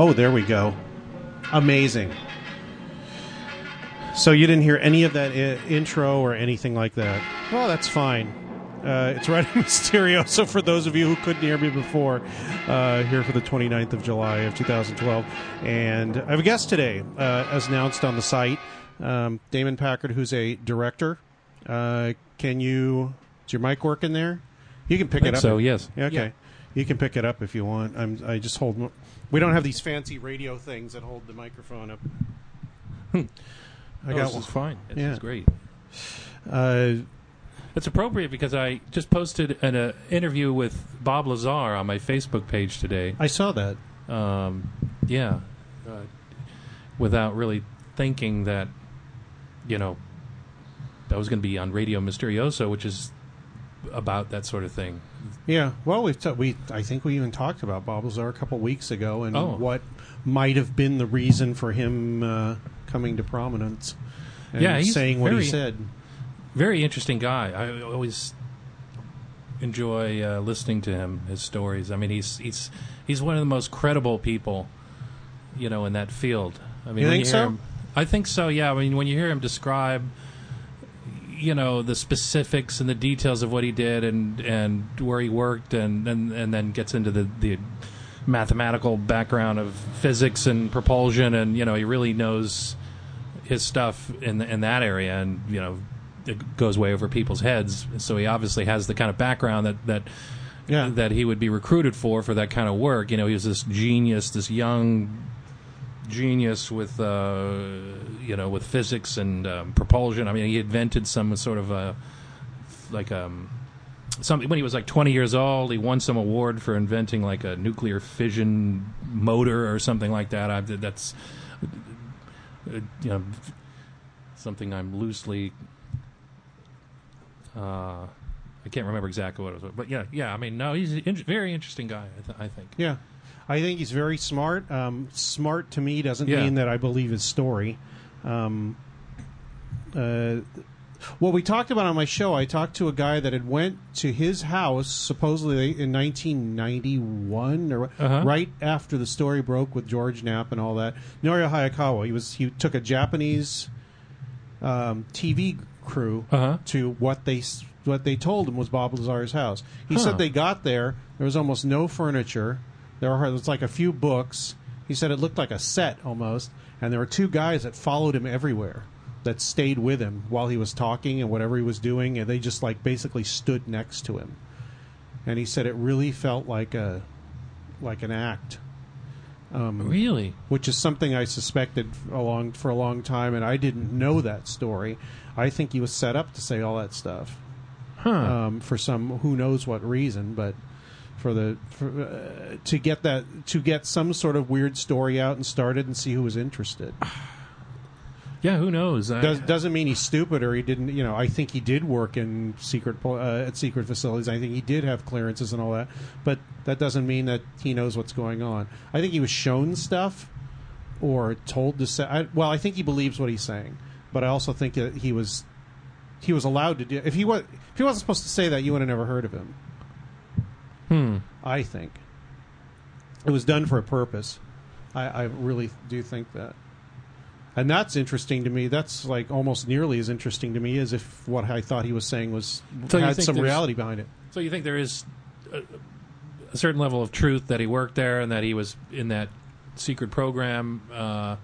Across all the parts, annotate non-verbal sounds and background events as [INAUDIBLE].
Oh, there we go. Amazing. So you didn't hear any of that I- intro or anything like that. Well, that's fine. Uh, it's Radio [LAUGHS] Mysterio. So for those of you who couldn't hear me before, uh, here for the 29th of July of 2012. And I have a guest today, uh, as announced on the site, um, Damon Packard, who's a director. Uh, can you... Is your mic working there? You can pick Think it up. so, yes. Yeah, Okay. Yeah. You can pick it up if you want. I'm. I just hold. mo- We don't have these fancy radio things that hold the microphone up. I No, got this one. is fine. This yeah. is great. Uh, It's appropriate because I just posted an uh, interview with Bob Lazar on my Facebook page today. I saw that. Um, yeah, uh, without really thinking that, you know, that was going to be on Radio Mysterioso, which is about that sort of thing. Yeah. Well, we t- we I think we even talked about Bob Lazar a couple weeks ago and Oh. what might have been the reason for him uh, coming to prominence. And Yeah, saying what he said. Very interesting guy. I always enjoy uh, listening to him, his stories. I mean, he's he's he's one of the most credible people, you know, in that field. I mean, You think hear so? Him, I think so. Yeah. I mean, when you hear him describe, you know, the specifics and the details of what he did and and where he worked, and and, and then gets into the the mathematical background of physics and propulsion, and you know, he really knows his stuff in in that area, and you know, it goes way over people's heads. So he obviously has the kind of background that that Yeah. that he would be recruited for for that kind of work. You know, he was this genius, this young genius with uh, you know with physics and um, propulsion. I mean, he invented some sort of a like um something when he was like 20 years old. He won some award for inventing like a nuclear fission motor or something like that. I that's uh, you know something I'm loosely. Uh, I can't remember exactly what it was, but yeah, yeah. I mean, no, he's in- very interesting guy. I, th- I think. Yeah. I think he's very smart. Um, smart to me doesn't Yeah. mean that I believe his story. Um, uh, what we talked about on my show, I talked to a guy that had went to his house supposedly in 1991 or Uh-huh. right after the story broke with George Knapp and all that. Norio Hayakawa, he was he took a Japanese um, TV crew Uh-huh. to what they what they told him was Bob Lazar's house. He Huh. said they got there, there was almost no furniture. There were was like a few books. He said it looked like a set almost, and there were two guys that followed him everywhere, that stayed with him while he was talking and whatever he was doing, and they just like basically stood next to him. And he said it really felt like a like an act. Um, Really? which is something I suspected a long, for a long time, and I didn't know that story. I think he was set up to say all that stuff. um, for some who knows what reason, but for the for, uh, to get that to get some sort of weird story out and started and see who was interested. [SIGHS] Yeah, who knows? I- Does, doesn't mean he's stupid or he didn't. You know, I think he did work in secret uh, at secret facilities. I think he did have clearances and all that, but that doesn't mean that he knows what's going on. I think he was shown stuff or told to say. I, well, I think he believes what he's saying, but I also think that he was he was allowed to do. If he was if he wasn't supposed to say that, you would have never heard of him. Hmm. I think it was done for a purpose. I, I really do think that, and that's interesting to me. That's like almost nearly as interesting to me as if what I thought he was saying was So had some reality behind it. So you think there is a, a certain level of truth that he worked there and that he was in that secret program uh,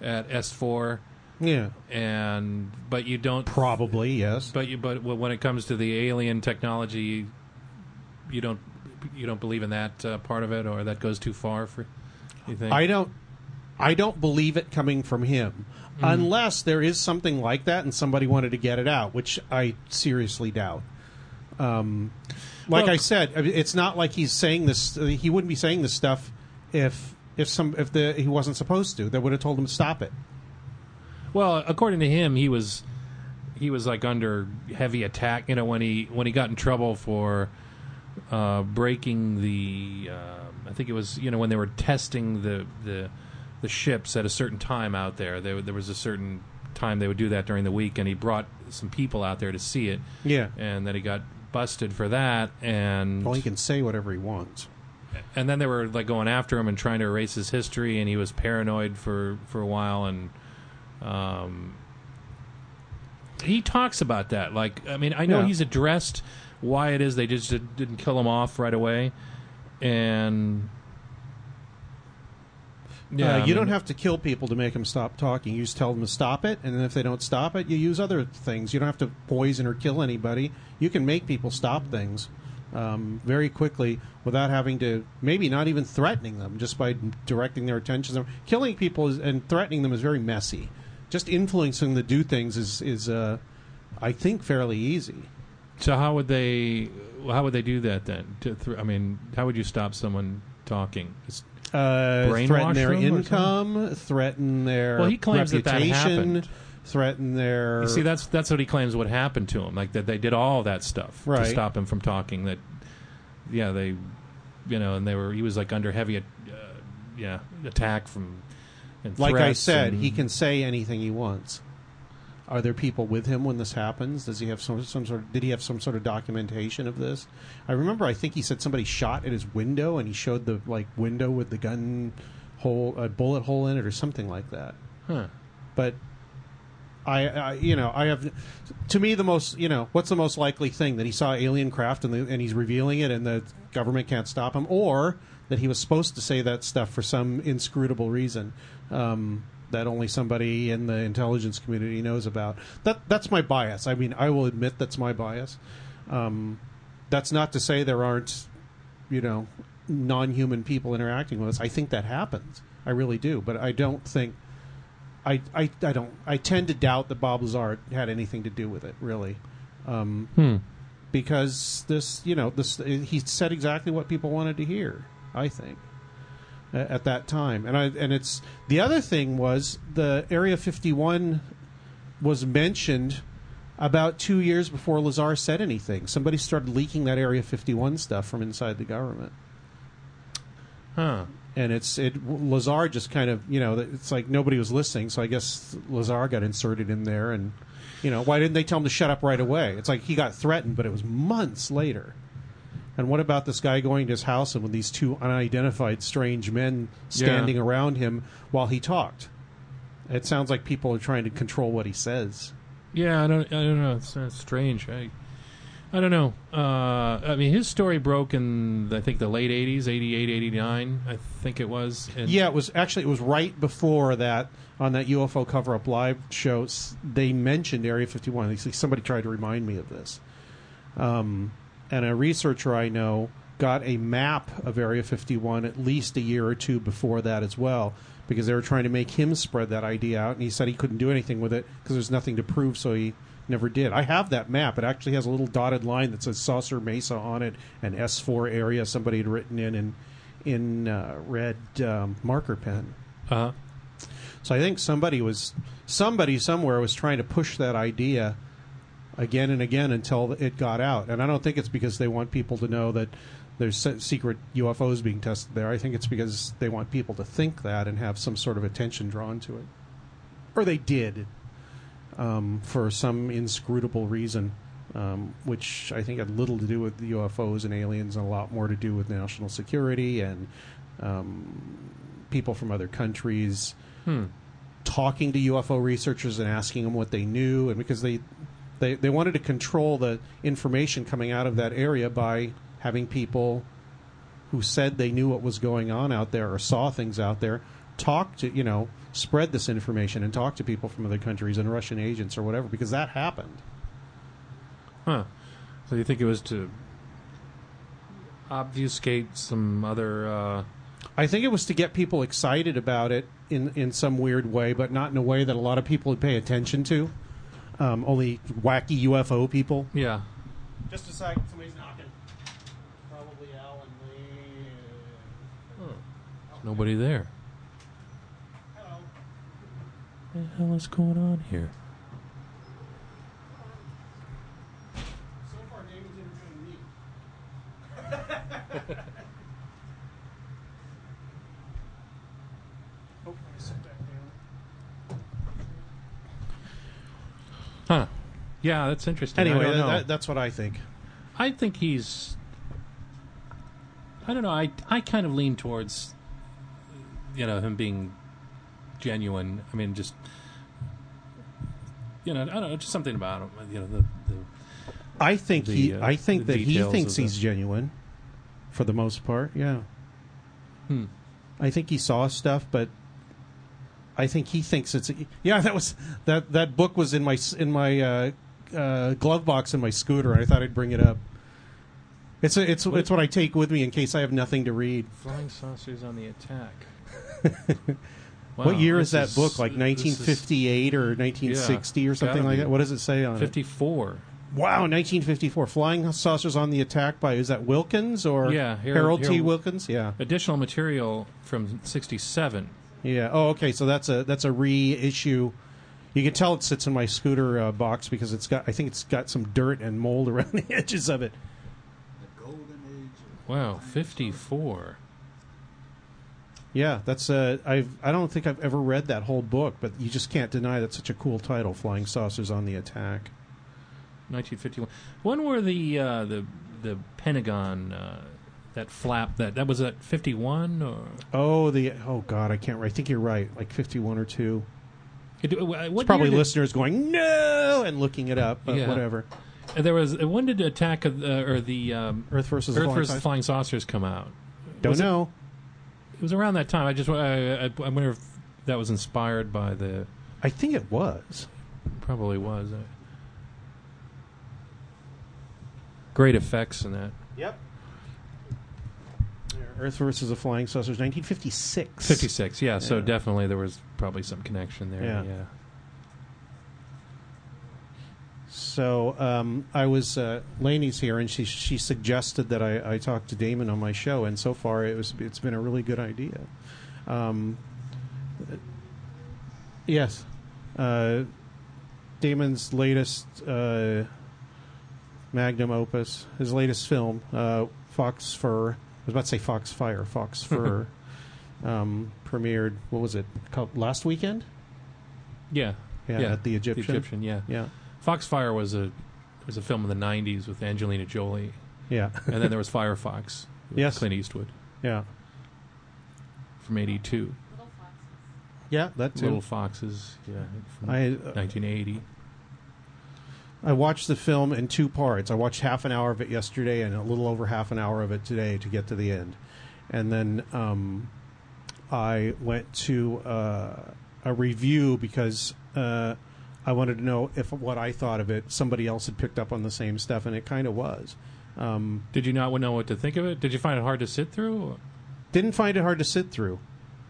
at S4, Yeah, and but you don't probably yes. But you, but when it comes to the alien technology, you don't you don't believe in that uh, part of it, or that goes too far for you think? I don't. I don't believe it coming from him, unless there is something like that and somebody wanted to get it out, which I seriously doubt. Um, like Well- I said, it's not like he's saying this. uh, He wouldn't be saying this stuff if if some if the he wasn't supposed to. They would have told him to stop it. Well, according to him, he was he was like under heavy attack. You know, when he when he got in trouble for uh, breaking the, um I think it was you know when they were testing the the the ships at a certain time out there. There there was a certain time they would do that during the week, and he brought some people out there to see it. Yeah. and then he got busted for that, and Well, he can say whatever he wants. and then they were like going after him and trying to erase his history, and he was paranoid for for a while, and um, he talks about that. Like, I mean, I know Yeah. he's addressed why it is they just did, didn't kill him off right away, and yeah, uh, I you don't have to kill people to make them stop talking. You just tell them to stop it, and then if they don't stop it, you use other things. You don't have to poison or kill anybody. You can make people stop things um, very quickly without having to, maybe not even threatening them, just by directing their attention. Killing people is, and threatening them is very messy. Just influencing them to do things is, is uh, I think, fairly easy. So how would they? How would they do that then? To th- I mean, how would you stop someone talking? It's, uh, Brainwash threaten their income, threaten their Well, he claims that that happened. threaten their. You see, that's that's what he claims would happen to him. Like that they did all that stuff to stop him from talking. That, yeah, they, you know, and they were he was like under heavy, uh, yeah, attack from. And like I said, and- he can say anything he wants. Are there people with him when this happens? Does he have some some sort? Of, did he have some sort of documentation of this? I remember. I think he said somebody shot at his window, and he showed the like window with the gun hole, a bullet hole in it, or something like that. Huh. But I, I, you know, I have. To me, the most, you know, what's the most likely thing that he saw alien craft and, the, and he's revealing it, and the government can't stop him, or that he was supposed to say that stuff for some inscrutable reason um, that only somebody in the intelligence community knows about. That that's my bias. I mean, I will admit that's my bias. Um, that's not to say there aren't, you know, non-human people interacting with us. I think that happens. I really do, but I don't think. I, I, I don't. I tend to doubt that Bob Lazar had anything to do with it, really, um, Hmm. because this, you know, this he said exactly what people wanted to hear. I think at that time, and I and it's the other thing was the Area 51 was mentioned about two years before Lazar said anything. Somebody started leaking that Area 51 stuff from inside the government Huh. and it's it Lazar just kind of you know it's like nobody was listening, so I guess Lazar got inserted in there, and you know why didn't they tell him to shut up right away? It's like he got threatened, but it was months later. And what about this guy going to his house and with these two unidentified strange men standing around him while he talked? It sounds like people are trying to control what he says. Yeah, I don't. I don't know. It's, it's strange. I, I don't know. Uh, I mean, his story broke in I think the late '80s, '88, '89. I think it was. And Yeah, it was actually it was right before that on that UFO cover up live show. They mentioned Area 51. They say somebody tried to remind me of this. Um, and a researcher I know got a map of Area 51 at least a year or two before that as well, because they were trying to make him spread that idea out, and he said he couldn't do anything with it because there's nothing to prove, so he never did. I have that map. It actually has a little dotted line that says Saucer Mesa on it, and S4 area somebody had written in in, in uh, red um, marker pen. Uh-huh. So I think somebody was somebody somewhere was trying to push that idea again and again until it got out. And I don't think it's because they want people to know that there's secret UFOs being tested there. I think it's because they want people to think that and have some sort of attention drawn to it. Or they did um, for some inscrutable reason, um, which I think had little to do with the UFOs and aliens and a lot more to do with national security and um, people from other countries hmm. talking to UFO researchers and asking them what they knew, and because they, they they wanted to control the information coming out of that area by having people who said they knew what was going on out there or saw things out there talk to you know spread this information and talk to people from other countries and Russian agents or whatever because that happened. Huh. So you think it was to obfuscate some other? Uh, I think it was to get people excited about it in in some weird way, but not in a way that a lot of people would pay attention to. Um, only wacky UFO people. yeah. Just a sec. Somebody's knocking. Probably Alan Lee. Nobody there. Hello. What the hell is going on here? So far, David's interviewing me. [LAUGHS] oh, I sit back down. Huh. Yeah, that's interesting. Anyway, that, that's what I think. I think he's. I don't know. I I kind of lean towards, you know, him being genuine. I mean, just you know, I don't know, just something about him. You know, the, the I think The, he. uh, I think that he thinks of the- he's genuine, for the most part. Yeah. hmm. I think he saw stuff, but I think he thinks it's. Yeah, that was that. That book was in my in my uh, uh, glove box in my scooter. I thought I'd bring it up. It's a, it's it's what I take with me in case I have nothing to read. flying saucers on the attack. [LAUGHS] what year is that book? Like this is 1958 or 1960 or something like that. What does it say on it? 54. Wow, 1954. Flying saucers on the attack by is that Wilkins or Yeah, Harold- Harold, T. Harold- Wilkins? Yeah. Additional material from 67. Yeah. Oh, okay. So that's a that's a reissue. You can tell it sits in my scooter uh, box because it's got. I think it's got some dirt and mold [LAUGHS] around the edges of it. The golden age of Wow, 54. Yeah, that's. Uh, I've. I don't think I've ever read that whole book, but you just can't deny that's such a cool title. Flying saucers on the attack. 1951. When were the uh, the the Pentagon uh, that flap that that was at 51 or Oh, the. Oh God, I can't. I think you're right. Like 51 or two. It- what It's probably year did- listeners going no and looking it up, but Yeah. whatever. and There was when did Attack of uh, or the um, Earth versus the Earth Flying versus Saucers? Flying Saucers come out? Don't was know. It was around that time. I just I, I, I wonder if that was inspired by the I think it was. probably was. Uh, great effects in that. Yep. Earth versus the Flying Saucers, 1956. 56. Yeah, so definitely there was probably some connection there. Yeah. yeah. So um, I was uh, Lainey's here, and she she suggested that I, I talk to Damon on my show, and so far it was it's been a really good idea. Um, yes, uh, Damon's latest uh, magnum opus, his latest film, uh, Foxfur. I was about to say Fox Fire, Fox [LAUGHS] Fur, um, premiered. What was it? Called last weekend? Yeah. Yeah, at the Egyptian. The Egyptian, yeah. Yeah, Foxfire was a was a film in the '90s with Angelina Jolie, yeah, [LAUGHS] and then there was Firefox with Yes. Clint Eastwood yeah, from '82. yeah. That too. Little Foxes, yeah, from I uh, 1980. I watched the film in two parts. I watched half an hour of it yesterday and a little over half an hour of it today to get to the end, and then um, I went to uh, a review because uh, I wanted to know if what I thought of it somebody else had picked up on the same stuff, and it kind of was. Um, Did you not know what to think of it? Did you find it hard to sit through? didn't find it hard to sit through.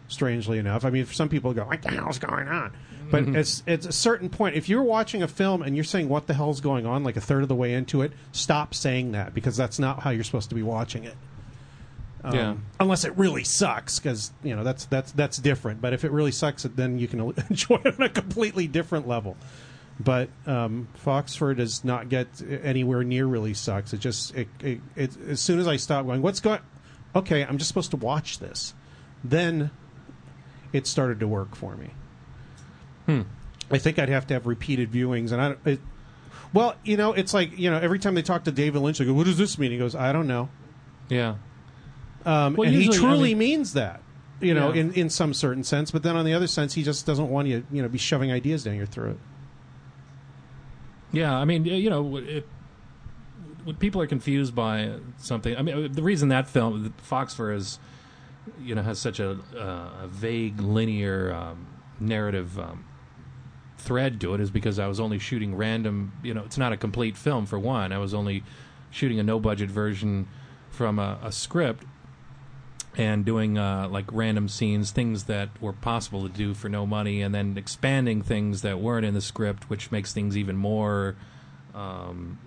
Strangely enough, I mean, for some people go, "What the hell's going on?" But it's it's a certain point. If you're watching a film and you're saying, "What the hell's going on?" like a third of the way into it, stop saying that because that's not how you're supposed to be watching it. Um, Yeah. Unless it really sucks, because you know that's that's that's different. But if it really sucks, then you can [LAUGHS] enjoy it on a completely different level. But um, Foxfur does not get anywhere near really sucks. It just it, it, it as soon as I stop going, what's going? Okay, I'm just supposed to watch this. Then it started to work for me. Hmm. I think I'd have to have repeated viewings, and I it, well, you know, it's like you know, every time they talk to David Lynch, they go, "What does this mean?" He goes, "I don't know." Yeah. Um, Well, and he usually, I truly mean- means that, you know, Yeah. in, in some certain sense. But then on the other sense, he just doesn't want you, you know, be shoving ideas down your throat. Yeah, I mean, you know, it, when people are confused by something, I mean, the reason that film, Foxfur, is, you know, has such a, uh, a vague, linear um, narrative um, thread to it is because I was only shooting random. You know, it's not a complete film for one. I was only shooting a no-budget version from a, a script and doing uh, like random scenes, things that were possible to do for no money, and then expanding things that weren't in the script, which makes things even more um,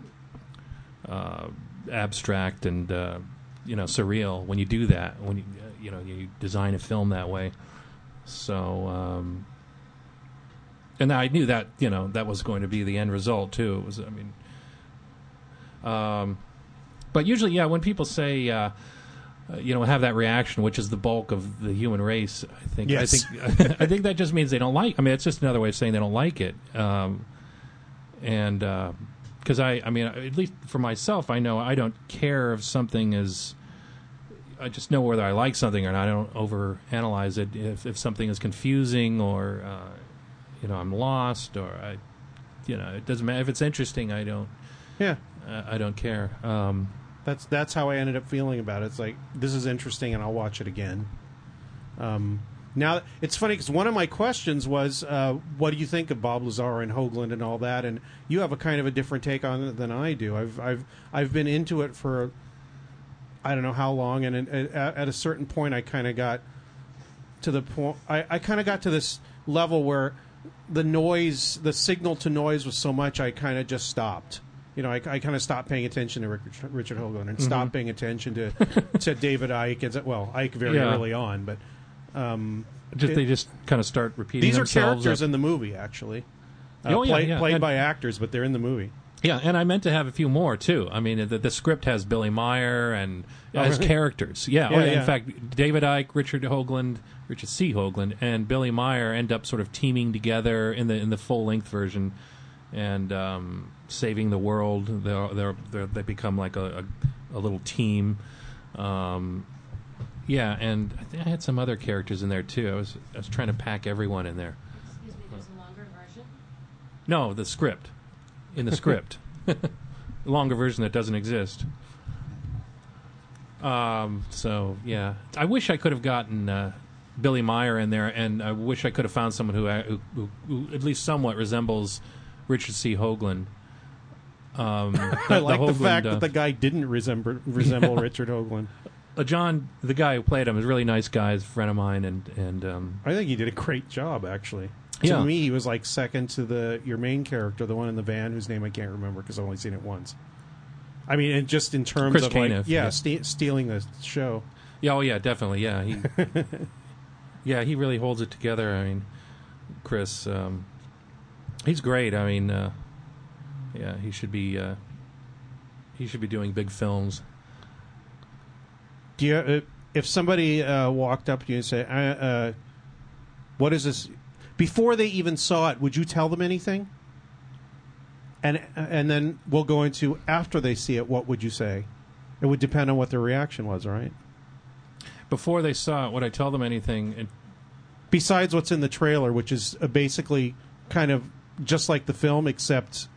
uh, abstract and uh, you know surreal when you do that. When you you know you design a film that way, so. Um, and I knew that you know that was going to be the end result too. It was, I mean, um, but usually, yeah, when people say, uh, uh, you know, have that reaction, which is the bulk of the human race, I think, Yes. I think, [LAUGHS] I think that just means they don't like. I mean, it's just another way of saying they don't like it. Um, and because I, I mean, at least for myself, I know I don't care if something is. I just know whether I like something or not. I don't overanalyze it. If if something is confusing or, uh, you know, I'm lost or I, you know, it doesn't matter if it's interesting. I don't. Yeah, Uh, I don't care. Um, that's that's how I ended up feeling about it. It's like this is interesting, and I'll watch it again. Um, now it's funny because one of my questions was, uh, "What do you think of Bob Lazar and Hoagland and all that?" And you have a kind of a different take on it than I do. I've I've I've been into it for I don't know how long, and at, at a certain point, I kind of got to the point. I, I kind of got to this level where the noise, the signal to noise, was so much. I kind of just stopped. You know, I, I kind of stopped paying attention to Richard, Richard Hoagland and stopped paying attention to [LAUGHS] to David Icke. And, well, Icke very Yeah. early on, but um, just It- they just kind of start repeating. these are characters up- in the movie, actually. Uh, Oh, yeah, played, yeah, played and- by actors, but they're in the movie. Yeah, and I meant to have a few more too. I mean, the, the script has Billy Meier and Oh, as really? characters. Yeah, oh, Yeah, yeah, yeah. In fact, David Icke, Richard Hoagland, Richard C. Hoagland, and Billy Meier end up sort of teaming together in the in the full length version and um, saving the world. They're, they're, they're, they become like a, a, a little team. Um, yeah, and I think I had some other characters in there too. I was I was trying to pack everyone in there. Excuse me, there's a longer version? No, the script. In the script. [LAUGHS] longer version that doesn't exist. Um, so, yeah. I wish I could have gotten uh, Billy Meier in there, and I wish I could have found someone who, uh, who, who, who at least somewhat resembles Richard C. Hoagland. Um, [LAUGHS] I like the Hoagland, fact uh, that the guy didn't resemble resemble [LAUGHS] Richard Hoagland. uh, John, the guy who played him, is a really nice guy, is a friend of mine, and, and um, I think he did a great job, actually. Yeah. To me, he was like second to the your main character, the one in the van, whose name I can't remember because I've only seen it once. I mean, and just in terms Chris of like, Caniff, yeah, yeah. ste- stealing the show. Yeah, oh yeah, definitely. Yeah, he, [LAUGHS] yeah, he really holds it together. I mean, Chris, um, he's great. I mean, uh, yeah, he should be, uh, he should be doing big films. Do you, uh, if somebody uh, walked up to you and said, uh, uh, "What is this?" Before they even saw it, would you tell them anything? And and then we'll go into after they see it. What would you say? It would depend on what their reaction was, right? Before they saw it, would I tell them anything? Besides what's in the trailer, which is uh, basically kind of just like the film, except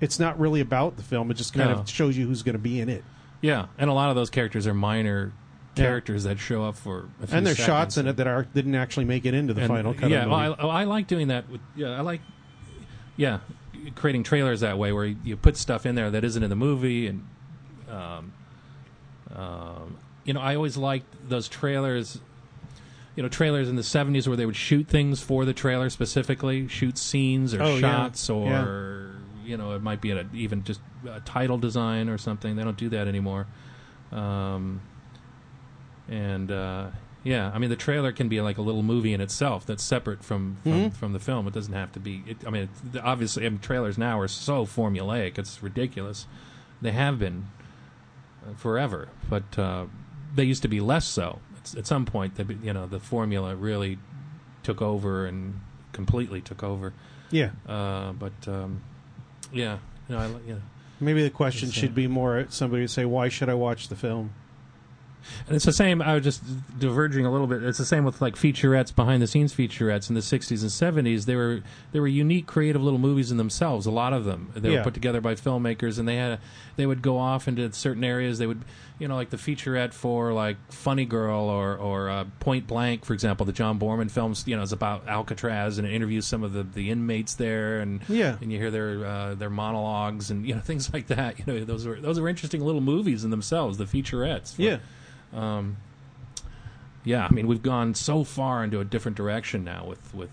it's not really about the film. It just kind No. of shows you who's going to be in it. yeah, and a lot of those characters are minor Yeah. characters that show up for a few And there's shots in it that are didn't actually make it into the And, final cut. Yeah, of the well, movie. I, oh, I like doing that. With, yeah, I like, yeah, creating trailers that way where you put stuff in there that isn't in the movie, and Um, um, you know, I always liked those trailers. You know, trailers in the '70s where they would shoot things for the trailer specifically, shoot scenes or Oh, yeah. shots, or you know, it might be a, even just a title design or something. They don't do that anymore. Um, and uh, yeah, I mean, the trailer can be like a little movie in itself that's separate from from, Mhm. from the film. It doesn't have to be. It, I mean, it, obviously, I mean, trailers now are so formulaic; it's ridiculous. They have been uh, forever, but uh, they used to be less so. At some point, they, be- you know, the formula really took over and completely took over. Yeah. Uh, but um, yeah, you know, I, li- you know. Maybe the question uh, should be more somebody would say, "Why should I watch the film?" And it's the same. I was just diverging a little bit. It's the same with like featurettes, behind the scenes featurettes in the '60s and '70s. They were they were unique, creative little movies in themselves. A lot of them they Yeah. were put together by filmmakers, and they had a, they would go off into certain areas. They would you know like the featurette for like Funny Girl or or uh, Point Blank, for example. The John Boorman films. You know, is about Alcatraz and it interviews some of the, the inmates there, and Yeah. and you hear their uh, their monologues and you know [LAUGHS] things like that. You know, those are those are interesting little movies in themselves. The featurettes. Yeah. Um, yeah, I mean, we've gone so far into a different direction now with, with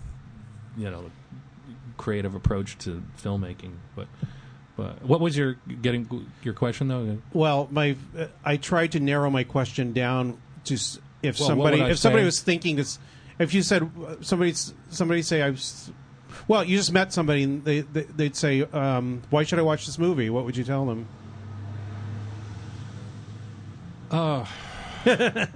you know, creative approach to filmmaking. But, but what was your getting your question though? Well, my I tried to narrow my question down to if Well, somebody would if somebody was thinking this, if you said uh, somebody somebody say I was, well, you just met somebody and they, they they'd say, um, "Why should I watch this movie?" What would you tell them? Oh. [LAUGHS]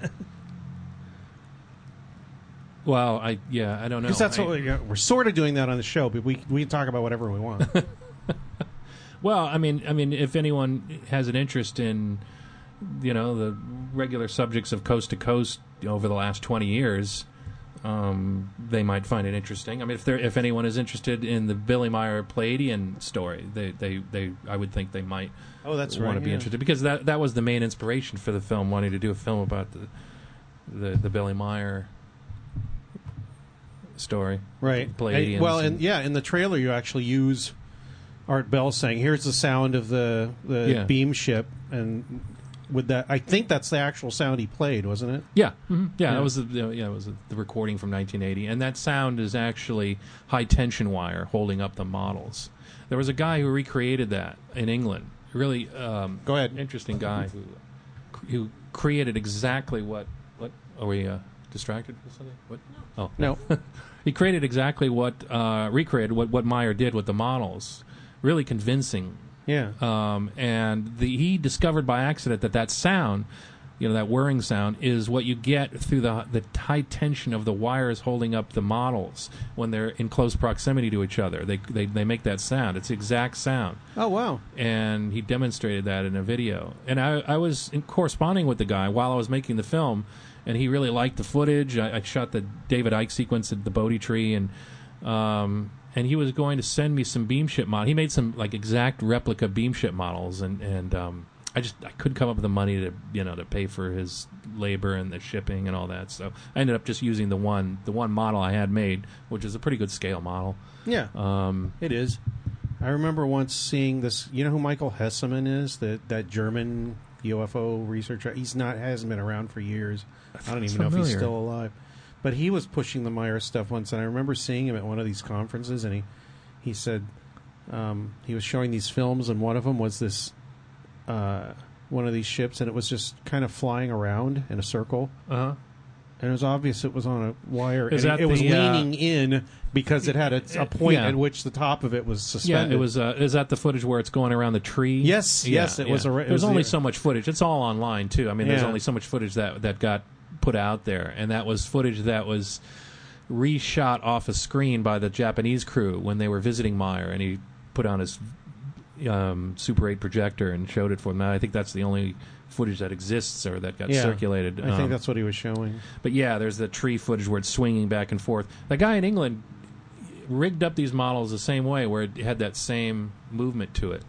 well, I yeah, I don't know. Because that's I- what we, we're sort of doing that on the show, but we we can talk about whatever we want. [LAUGHS] Well, I mean, I mean, if anyone has an interest in, you know, the regular subjects of coast to coast over the last twenty years, um, they might find it interesting. I mean, if there, if anyone is interested in the Billy Meier Pleiadian story, they, they, they, I would think they might. Oh, that's want right, to be yeah. interested because that that was the main inspiration for the film, wanting to do a film about the the, the Billy Meier story, right. Pleiadians. And- well, and- and yeah, in the trailer you actually use Art Bell saying, "Here's the sound of the the Yeah. beam ship," and with that, I think that's the actual sound he played, wasn't it? Yeah, mhm. yeah, Yeah. that was the you yeah, it was the recording from 1980, and that sound is actually high tension wire holding up the models. There was a guy who recreated that in England. Really, um, Go ahead. Interesting guy who who created exactly what what are we uh, distracted with something? What? Oh No. [LAUGHS] he created exactly what uh, recreated what what Meier did with the models. Really convincing Yeah. um, and the, he discovered by accident that that sound, you know, that whirring sound, is what you get through the the high tension of the wires holding up the models when they're in close proximity to each other. They they, they make that sound. It's the exact sound Oh wow. and he demonstrated that in a video. And I, I was in corresponding with the guy while I was making the film, and he really liked the footage. I, I shot the David Icke sequence at the Bodhi tree, and um, and he was going to send me some beam ship model. He made some like exact replica beam ship models, and and um, I just I couldn't come up with the money to you know to pay for his labor and the shipping and all that. So I ended up just using the one the one model I had made, which is a pretty good scale model. Yeah. Um, It is. I remember once seeing this. You know who Michael Hesemann is? That that German UFO researcher. He's not hasn't been around for years. I don't even know if he's still alive. But he was pushing the Meier stuff once, and I remember seeing him at one of these conferences, and he he said um, he was showing these films, and one of them was this uh, one of these ships, and it was just kind of flying around in a circle. uh-huh. And it was obvious it was on a wire, Is and that it, it was the, uh, leaning in because it had a, a point Yeah. at which the top of it was suspended. Yeah, it was. Uh, is that the footage where it's going around the tree? Yes, Yeah, yes, it yeah. was a- it There's was only the- so much footage. It's all online too. I mean, there's only so much footage that that got put out there, and that was footage that was reshot off a screen by the Japanese crew when they were visiting Meier, and he put on his um, Super 8 projector and showed it for them. I think that's the only footage that exists or that got Yeah, circulated. I think Um, that's what he was showing. but yeah, there's the tree footage where it's swinging back and forth. The guy in England rigged up these models the same way, where it had that same movement to it.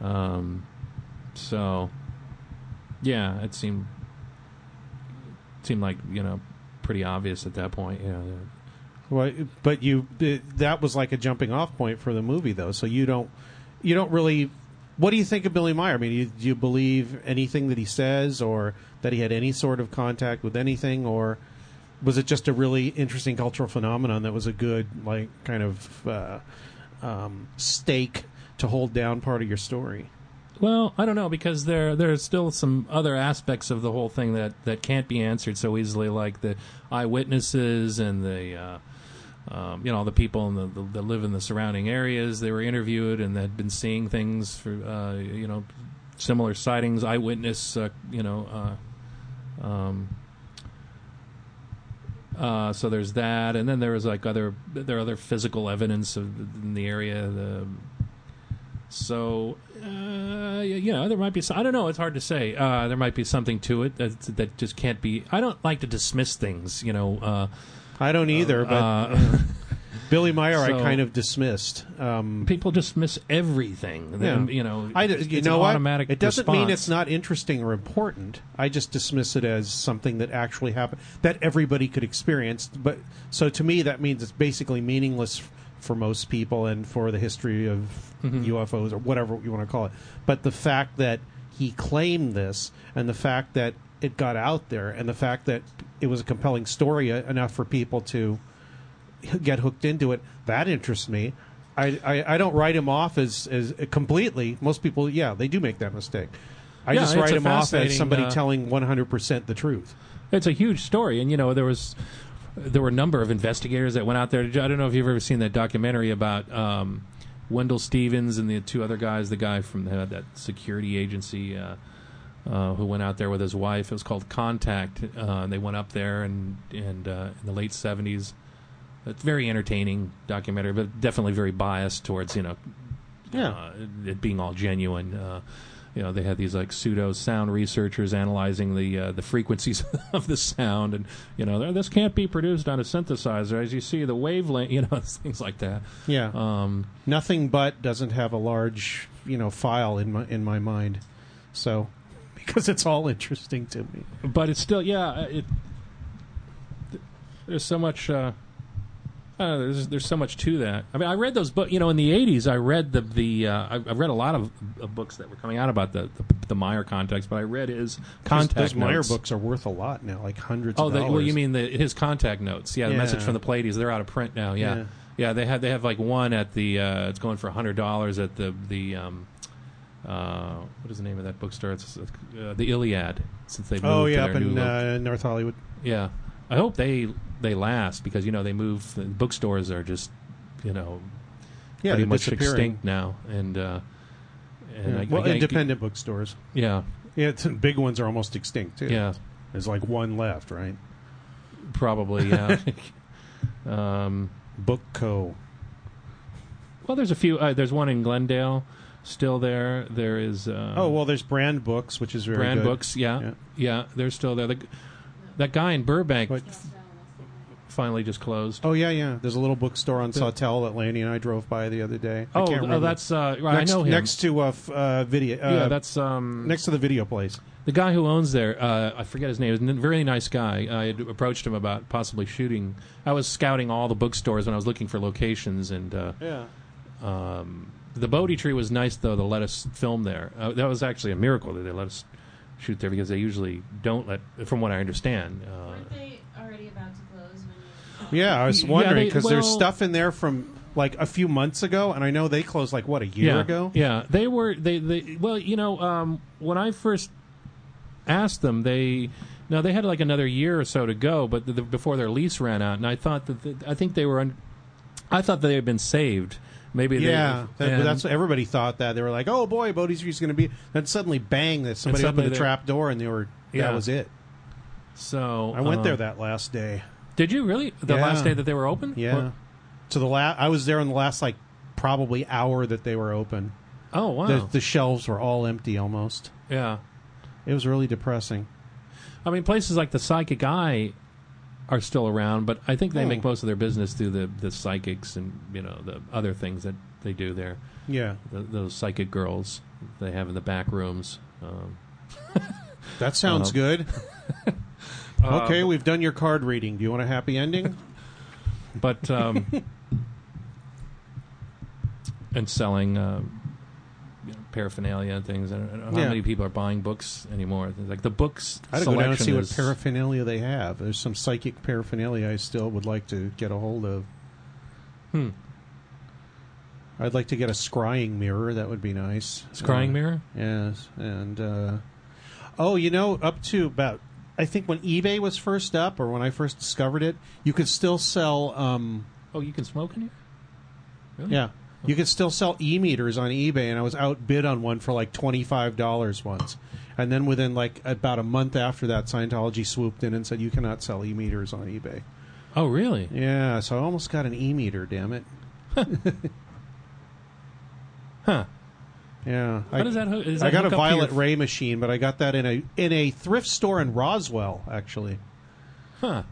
Um, so, yeah, it seemed seemed like you know pretty obvious at that point. Yeah, Well, but you it- that was like a jumping off point for the movie, though. So you don't you don't really What do you think of Billy Meier? I mean, do you, do you believe anything that he says, or that he had any sort of contact with anything, or was it just a really interesting cultural phenomenon that was a good, like, kind of uh, um, stake to hold down part of your story? Well, I don't know because there there's still some other aspects of the whole thing that, that can't be answered so easily, like the eyewitnesses and the uh, um, you know the people in the, the, that live in the surrounding areas. They were interviewed and had been seeing things for uh, you know similar sightings, eyewitness uh, you know. Uh, um, uh, so there's that, and then there was like other there are other physical evidence of in the area. The so uh, you know there might be some, I don't know it's hard to say. Uh, there might be something to it that that just can't be. I don't like to dismiss things. You know. I don't either, but uh, [LAUGHS] Billy Meier I kind of dismissed. Um, people dismiss everything. Then, Yeah. You know. I, you know an what? automatic. It doesn't mean it's not interesting or important. I just dismiss it as something that actually happened that everybody could experience. But so to me, that means it's basically meaningless for most people and for the history of Mm-hmm. UFOs or whatever you want to call it. But the fact that he claimed this and the fact that it got out there and the fact that it was a compelling story uh, enough for people to get hooked into it. That interests me. I, I, I don't write him off as, as completely. Most people, yeah, they do make that mistake. I Yeah, just write him off as somebody uh, telling 100% the truth. It's a huge story, and you know there was there were a number of investigators that went out there. I don't know if you've ever seen that documentary about um, Wendelle Stevens and the two other guys, the guy from the, that security agency uh, uh, who went out there with his wife. It was called Contact. Uh, they went up there and and uh, in the late seventies. It's very entertaining documentary, but definitely very biased towards you know Yeah. uh, it being all genuine. Uh, you know, they had these like pseudo sound researchers analyzing the uh, the frequencies [LAUGHS] of the sound, and you know, this can't be produced on a synthesizer. As you see, the wavelength, you know, [LAUGHS] things like that. Yeah. Um, Nothing but doesn't have a large, you know, file in my in my mind. So because it's all interesting to me. but it's still, yeah, it. There's so much. Uh, know, there's there's so much to that. I mean, I read those books. You know, in the '80s, I read the the uh, I, I read a lot of, of books that were coming out about the the, the Meier context, but I read his contact those, those Meier books are worth a lot now, like hundreds Oh, of the, dollars. well, you mean the, his contact notes? Yeah, the Yeah. message from the Pleiades. They're out of print now. Yeah, Yeah. yeah. they have they have like one at the. Uh, it's going for hundred dollars at the the. Um, uh, what is the name of that bookstore? It's uh, the Iliad. Since they moved Oh yeah, up in uh, North Hollywood. yeah. I hope they they last because you know they move. The bookstores are just you know Yeah, pretty much extinct now, and uh, and Yeah. I, well, I, I- independent bookstores. Yeah, Yeah, it's, big ones are almost extinct too. yeah, there's like one left, right? probably yeah. [LAUGHS] um, Book Co. Well, there's a few. Uh, there's one in Glendale, still there. There is. Uh, Oh well, there's Brand Books, which is very brand good. books. Yeah, Yeah. yeah, they're still there. The, that guy in Burbank What? finally just closed. Oh yeah, yeah. There's a little bookstore on Sawtelle that Laney and I drove by the other day. I oh, can't oh, remember. that's uh, right, next, I know him. next to uh, f- uh, video. Uh, yeah, that's um, next to the video place. the guy who owns there. Uh, I forget his name. He's a very nice guy. I had approached him about possibly shooting. I was scouting all the bookstores when I was looking for locations, and uh, Yeah. Um, the Bodhi tree was nice though to let us film there. Uh, that was actually a miracle that they let us shoot there because they usually don't let, from what I understand. Uh, Weren't they already about to close when you? Yeah, I was wondering because there's well- stuff in there from like a few months ago, and I know they closed like what a year yeah, ago. Yeah, they were they they well, you know, um, when I first asked them, they no, they had like another year or so to go, but the, the, before their lease ran out, and I thought that the, I think they were, un, I thought they had been saved. Maybe they, Yeah, that, and- that's what everybody thought that they were like, "Oh boy, Bodhi Tree's going to be." Then suddenly, bang! That somebody opened the trap door, and they were Yeah. that was it. so I went um, there that last day. Did you really the Yeah. last day that they were open? Yeah, Or- to the last. I was there in the last like probably hour that they were open. oh wow. The, the shelves were all empty almost. yeah. It was really depressing. I mean, places like the Psychic Eye are still around, but I think they Oh. make most of their business through the, the psychics and you know the other things that they do there. Yeah, those psychic girls they have in the back rooms. Um, [LAUGHS] that sounds Uh, good. uh, [LAUGHS] okay, we've done your card reading. Do you want a happy ending? [LAUGHS] but um, and selling. Um, know, paraphernalia and things. I don't, I don't know Yeah. how many people are buying books anymore. Like the books I had to go down and selection see what is- paraphernalia they have. There's some psychic paraphernalia I still would like to get a hold of. Hmm. I'd like to get a scrying mirror. That would be nice. Scrying Uh, mirror? Yes, and uh, oh, you know, up to about I think when eBay was first up, or when I first discovered it, you could still sell. Um, Oh, you can smoke in here. Really? yeah, you could still sell e meters on eBay, and I was outbid on one for like twenty five dollars once. And then within like about a month after that, Scientology swooped in and said you cannot sell e meters on eBay. Oh, really? Yeah, so I almost got an e meter. Damn it. [LAUGHS] Huh. Yeah. How I, does that hook- does I that got a hook up to Violet your- Ray machine, but I got that in a in a thrift store in Roswell, actually. Huh.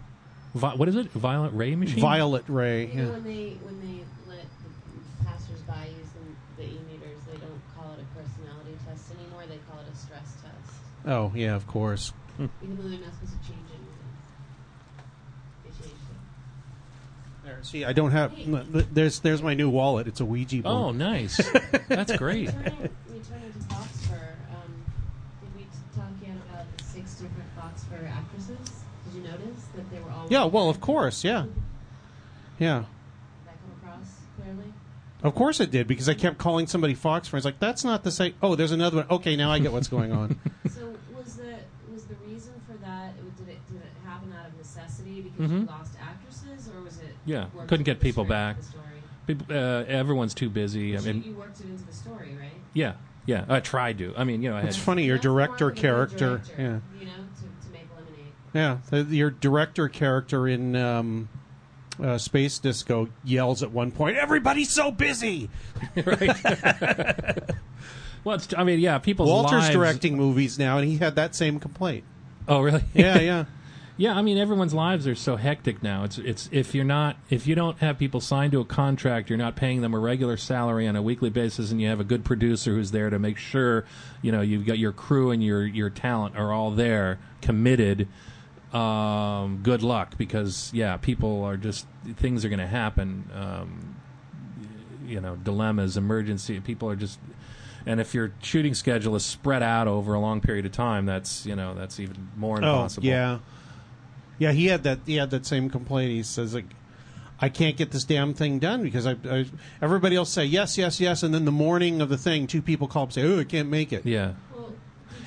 Vi- what is it? Violet ray machine? Violet Ray. You know, Yeah. when they when they let the passers-by use the, the e-meters, they don't call it a personality test anymore. They call it a stress test. Oh, yeah, of course. Even though they're not supposed to change anything, they changed it. There, see, I don't have. There's there's my new wallet. It's a Ouija board. Oh, nice. [LAUGHS] That's great. Returning, returning to Foxfur, um, did we talk yet about the six different Foxfur actresses? Did you notice that they were all? Yeah, well, of course, yeah. Yeah. Did that come across clearly? Of course it did, because I kept calling somebody Fox friends. Like, that's not the same. Oh, there's another one. Okay, now I get what's going on. [LAUGHS] So was the was the reason for that? Did it did it happen out of necessity because you Mhm. lost actresses, or was it? Yeah, worked couldn't get the people strength back. the story? People, uh, everyone's too busy. I But you- mean, you worked it into the story, right? yeah, yeah. I tried to. I mean, you know, I had It's funny, your That's more director of a good character. director, Yeah. You know, to, to make lemonade. Yeah, the, your director character in um, uh, Space Disco yells at one point, "Everybody's so busy." [LAUGHS] [LAUGHS] Well, it's, I mean, yeah, people's Walter's lives- directing movies now, and he had that same complaint. Oh, really? Yeah, [LAUGHS] yeah. Yeah, I mean, everyone's lives are so hectic now. It's it's if you're not if you don't have people signed to a contract, you're not paying them a regular salary on a weekly basis, and you have a good producer who's there to make sure, you know, you've got your crew and your your talent are all there, committed. Um, good luck because yeah, people are just things are going to happen. Um, you know, dilemmas, emergency. People are just. And if your shooting schedule is spread out over a long period of time, that's you know that's even more impossible. Oh, yeah, yeah. He had that. He had that same complaint. He says like, "I can't get this damn thing done because I, I everybody else say yes, yes, yes, and then the morning of the thing, two people call up and say, "Oh, I can't make it." Yeah.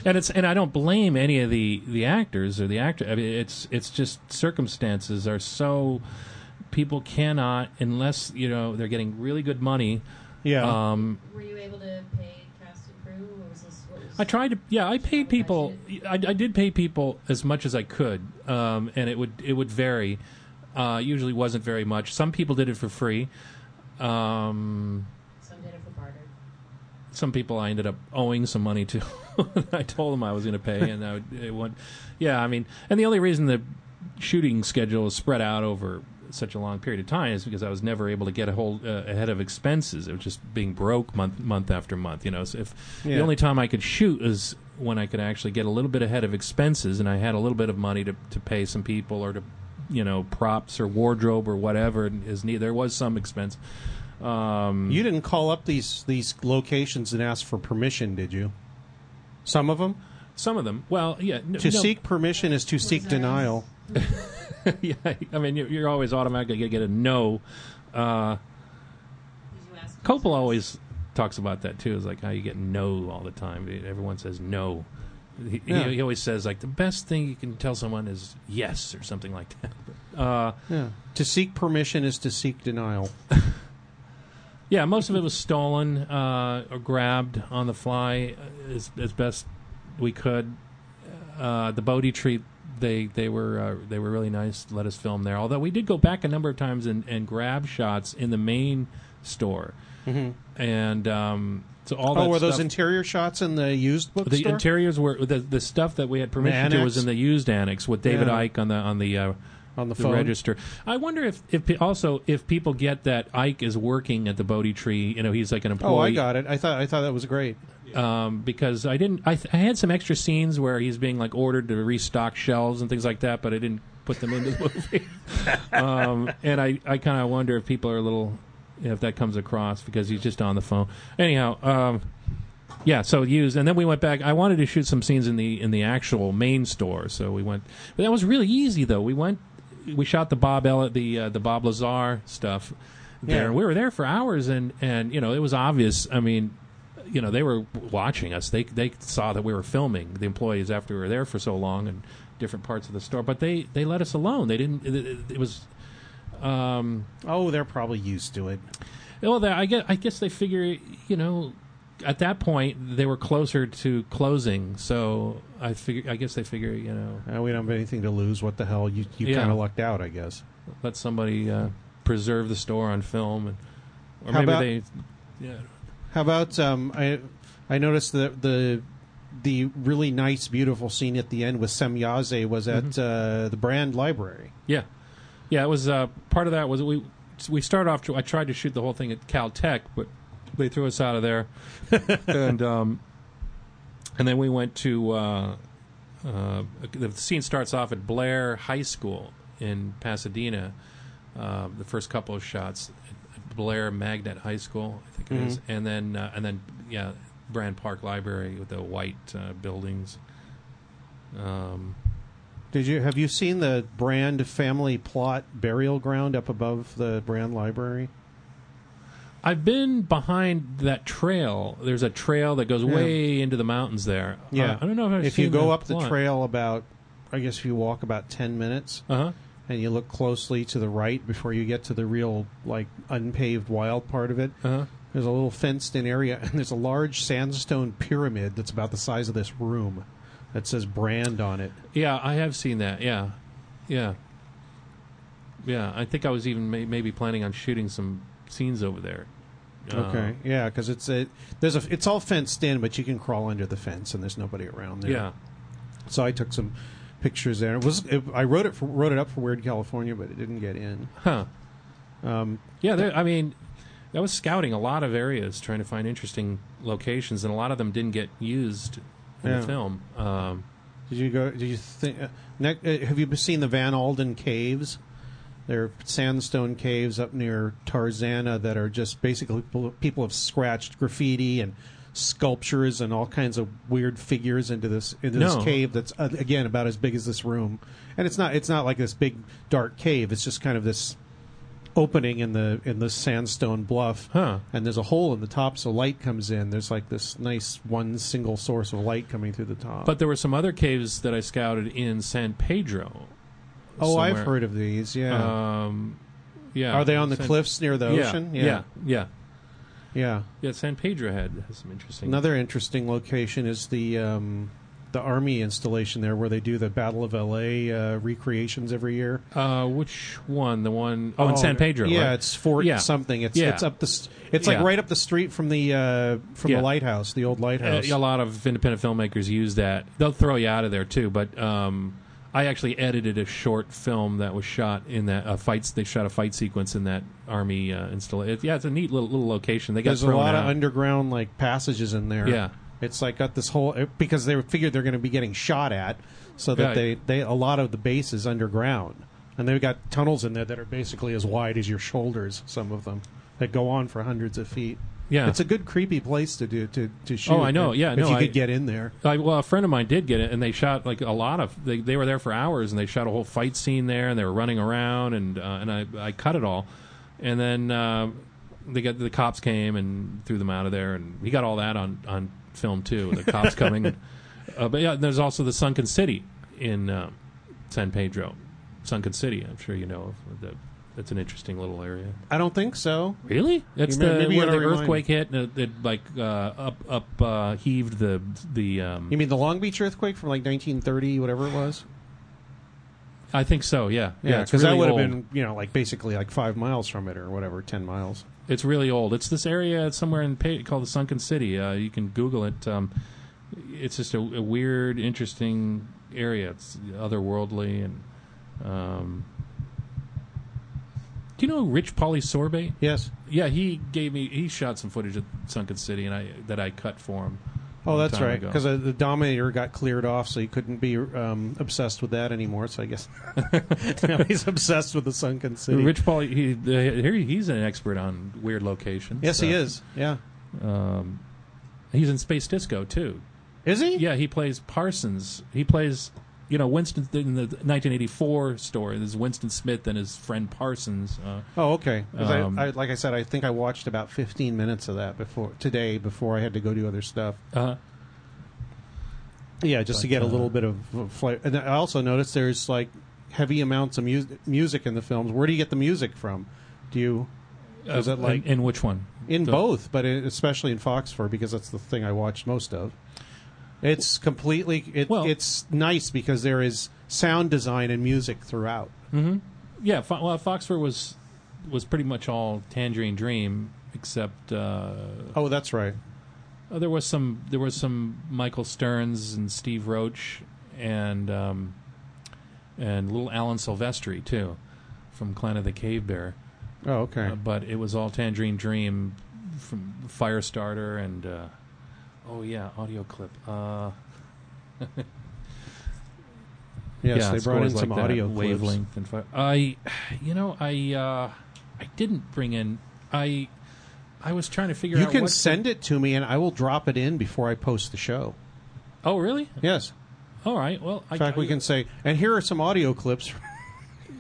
And it's and I don't blame any of the the actors or the actor. I mean, it's it's just circumstances are so people cannot unless you know they're getting really good money. Yeah. Um, were you able to pay cast and crew, or was this? What was I tried to. Yeah, I paid people. I, I did pay people as much as I could, um, and it would it would vary. Uh, usually wasn't very much. Some people did it for free. Um, Some did it for barter. some people I ended up owing some money to. [LAUGHS] I told them I was going to pay, and I would, it went. Yeah, I mean, and the only reason the shooting schedule is spread out over such a long period of time is because I was never able to get a hold uh, ahead of expenses. It was just being broke month month after month. You know, so if Yeah. the only time I could shoot is when I could actually get a little bit ahead of expenses, and I had a little bit of money to to pay some people or to you know props or wardrobe or whatever is needed. There was some expense. Um, You didn't call up these these locations and ask for permission, did you? Some of them. Some of them. Well, yeah. n- To no. seek permission is to seek denial. [LAUGHS] [LAUGHS] yeah, I mean, you're, you're always automatically going to get a no. Uh, Did you ask? Coppola always talks about that too. Is like how you get no all the time. Everyone says no. He, Yeah. he, he always says like the best thing you can tell someone is yes or something like that. Uh, Yeah. To seek permission is to seek denial. [LAUGHS] yeah, most of it was stolen uh, or grabbed on the fly as, as best we could. Uh, the Bodhi tree, they they were uh, they were really nice. Let us film there. Although we did go back a number of times and, and grab shots in the main store, and um, so all that Oh, were those interior shots in the used bookstore? the interiors were the the stuff that we had permission to was in the used annex with David Yeah. Icke on the on the uh, on the the phone. register. I wonder if if pe- also if people get that Icke is working at the Bodhi tree. You know, he's like an employee. Oh, I got it. I thought I thought that was great. um, because I didn't. I, th- I had some extra scenes where he's being like ordered to restock shelves and things like that, but I didn't put them into the movie. [LAUGHS] um, and I, I kind of wonder if people are a little, if that comes across because he's just on the phone. Anyhow, um, Yeah, so used, and then we went back. I wanted to shoot some scenes in the in the actual main store, so we went. But that was really easy, though. We went, we shot the Bob Elliott, the uh, the Bob Lazar stuff there. Yeah. We were there for hours, and and you know it was obvious. I mean, you know they were watching us. They they saw that we were filming the employees after we were there for so long and different parts of the store. But they they let us alone. They didn't. It, it, it was. Um, Oh, they're probably used to it. well, they, I guess I guess they figure you know at that point they were closer to closing, so I figure I guess they figure you know Uh, we don't have anything to lose. What the hell? You you Yeah. kind of lucked out, I guess. let somebody uh, preserve the store on film, and or How maybe about- they yeah How about um, I? I noticed that the the really nice, beautiful scene at the end with Semjase was at Mm-hmm. uh, the Brand Library. yeah yeah it was uh, part of that was we we started off. I tried to shoot the whole thing at Caltech, but they threw us out of there, [LAUGHS] and um, and then we went to. Uh, uh, the scene starts off at Blair High School in Pasadena. Uh, the first couple of shots at Blair Magnet High School, I think it is, and then uh, and then yeah, Brand Park Library with the white uh, buildings. Um, Did you have you seen the Brand family plot burial ground up above the Brand Library? I've been behind that trail. There's a trail that goes way into the mountains there. Yeah, Uh, I don't know if I've if you seen go up the plot. trail about, I guess if you walk about ten minutes Uh huh. and you look closely to the right before you get to the real like unpaved wild part of it, Uh huh. There's a little fenced in area, and there's a large sandstone pyramid that's about the size of this room that says brand on it. Yeah, I have seen that. Yeah, yeah, yeah. I think I was even may- maybe planning on shooting some scenes over there. Okay, yeah, because it's a there's a it's all fenced in, but you can crawl under the fence, and there's nobody around there. Yeah. So I took some pictures there. It was it, I wrote it for, wrote it up for Weird California, but it didn't get in. Huh. Um, Yeah. There, I mean, I was scouting a lot of areas trying to find interesting locations, and a lot of them didn't get used in Yeah. the film. Um, did you go? Did you think? Uh, ne- uh, have you seen the Vanalden caves? They're sandstone caves up near Tarzana that are just basically people, people have scratched graffiti and sculptures and all kinds of weird figures into this into No. this cave that's uh, again about as big as this room. And it's not it's not like this big dark cave. It's just kind of this opening in the in the sandstone bluff. Huh. And there's a hole in the top so light comes in. There's like this nice one single source of light coming through the top. but there were some other caves that I scouted in San Pedro. Oh, I've heard of these. Yeah. Um, yeah. Are they on the San- cliffs near the Yeah, ocean? Yeah. Yeah. Yeah. Yeah. San Pedro had has some interesting. Another interesting location is the um, the army installation there, where they do the Battle of L.A. Uh, recreations every year. Uh, which one? The one oh in San Pedro. Yeah, right? it's Fort Yeah. something. It's Yeah. it's up the. It's like Yeah. right up the street from the uh, from Yeah. the lighthouse, the old lighthouse. Uh, a lot of independent filmmakers use that. They'll throw you out of there too. But um, I actually edited a short film that was shot in that uh, fights. They shot a fight sequence in that army uh, installation. Yeah, it's a neat little little location. They got There's a lot out. of underground like passages in there. Yeah. it's like got this whole because they figured they're going to be getting shot at, so that Right. they they a lot of the base is underground, and they've got tunnels in there that are basically as wide as your shoulders. Some of them that go on for hundreds of feet. Yeah. it's a good creepy place to do to to shoot. Oh, I know. if- Yeah, if no, you I- could get in there. I, well, a friend of mine did get it, and they shot like a lot of. They, they were there for hours, and they shot a whole fight scene there, and they were running around, and uh, and I, I cut it all, and then uh, they got the cops came and threw them out of there, and he got all that on on film too. The cops coming, [LAUGHS] uh, but yeah, there's also the Sunken City in uh, San Pedro, Sunken City. I'm sure you know of the. That's an interesting little area. I don't think so. Really? That's may- the maybe you where the gotta remind earthquake hit and it, it like uh, up up uh, heaved the the. Um, You mean the Long Beach earthquake from like 1930, whatever it was? I think so. Yeah, Yeah, it's because really that would old. have been you know like basically like five miles from it or whatever, ten miles. It's really old. It's this area somewhere in Pa- called the Sunken City. Uh, you can Google it. Um, it's just a, a weird, interesting area. It's otherworldly and. Um, do you know Rich Polly Sorbet? Yes. Yeah, he gave me. He shot some footage at Sunken City, and I that I cut for him. Oh, that's right. Because uh, the Dominator got cleared off, so he couldn't be um, obsessed with that anymore. So I guess [LAUGHS] now he's obsessed with the sunken city. Rich Polly, he, here he's an expert on weird locations. yes, he Uh, is. Yeah. Um, He's in Space Disco too. Is he? Yeah, he plays Parsons. He plays, you know, Winston in the 1984 story. There's Winston Smith and his friend Parsons. Uh, Oh, okay. Um, I, like I said, I think I watched about 15 minutes of that before today before I had to go do other stuff. Uh-huh. Yeah, just to But, get a uh, little bit of flavor. And I also noticed there's like heavy amounts of mu- music in the films. Where do you get the music from? Do you? Is uh, it like in, in which one? in the- both, but especially in Fox Foxfur because that's the thing I watched most of. It's completely. It, Well- it's nice because there is sound design and music throughout. Mm-hmm. Yeah, Fo- well, Foxfur was was pretty much all Tangerine Dream, except uh, Oh, that's right. oh, there was some there was some Michael Stearns and Steve Roach and um, and little Alan Silvestri too, from Clan of the Cave Bear. Oh, okay. Uh, but it was all Tangerine Dream from Firestarter and uh, oh yeah, audio clip. Uh, [LAUGHS] yes, yeah, they brought in some like that, audio clips. wavelength and fi- I, you know, I uh, I didn't bring in. I I was trying to figure You out. You can to- send it to me, and I will drop it in before I post the show. Oh really? Yes. All right. Well, I, In fact, we can say, and here are some audio clips. [LAUGHS]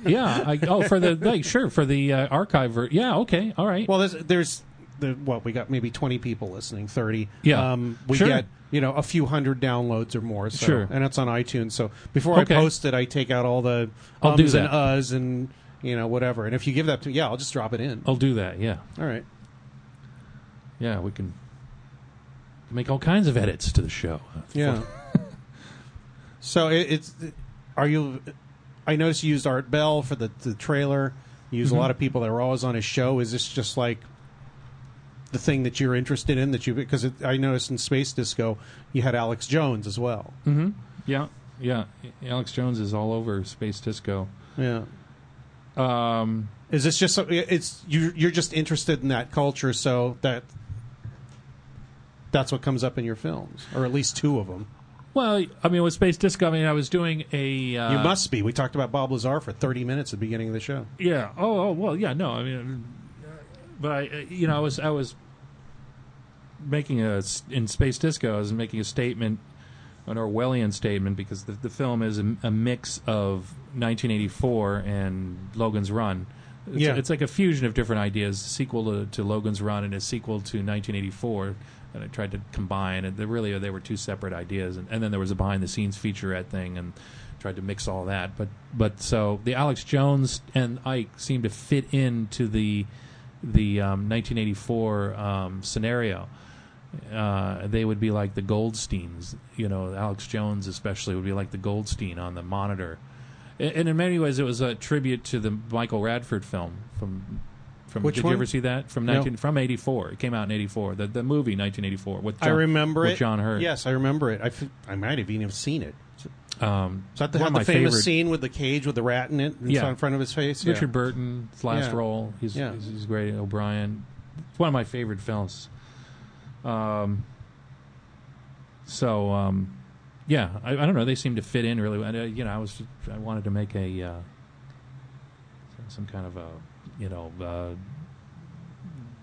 Yeah. I, oh, for the like, sure for the uh, archive. Ver- yeah. Okay. All right. Well, there's, there's the, what we got maybe 20 people listening, 30. Yeah. Um, we Sure. get you know a few hundred downloads or more. So, Sure. And it's on iTunes. So before Okay. I post it, I take out all the I'll do ums and uhs and you know whatever. And if you give that to yeah, I'll just drop it in. I'll do that. Yeah. All right. Yeah. We can make all kinds of edits to the show. Yeah. [LAUGHS] so it, it's are you? I noticed you used Art Bell for the the trailer. You use Mhm. a lot of people that are always on his show. Is this just like the thing that you're interested in? That you because it, I noticed in Space Disco you had Alex Jones as well. Mm-hmm. Yeah. Yeah. Alex Jones is all over Space Disco. Yeah. Um. Is this just so- it's you? You're just interested in that culture, so that that's what comes up in your films, or at least two of them. Well, I mean, with Space Disco, I mean, I was doing a. Uh, you must be. We talked about Bob Lazar for 30 minutes at the beginning of the show. Yeah. Oh. Oh. Well. Yeah. No. I mean, uh, but I, uh, you know, I was I was making a in Space Disco. I was making a statement, an Orwellian statement, because the, the film is a, a mix of 1984 and Logan's Run. It's, Yeah. it's like a fusion of different ideas. A sequel to, to Logan's Run and a sequel to 1984 that I tried to combine. And they really they were two separate ideas. And, and then there was a behind the scenes featurette thing and tried to mix all that. But but so the Alex Jones and Icke seemed to fit into the the um, 1984 um, scenario. Uh, they would be like the Goldsteins, you know. Alex Jones, especially, would be like the Goldstein on the monitor, A- and in many ways, it was a tribute to the Michael Radford film from. From, Which did one? you ever see that from No. 19 from 84 it came out in 84 the, the movie 1984 with John, I remember with it. John Hurt Yes, I remember it. I, f- I might have even seen it. um, Is that the, one of the my famous favorite scene with the cage with the rat in it Yeah. in front of his face? Richard yeah. Burton, his last Yeah. role. He's, Yeah. he's he's great. O'Brien. It's one of my favorite films. Um. So um, yeah, I, I don't know. They seem to fit in really. well. Uh, you know, I was I wanted to make a uh, some kind of a you know uh,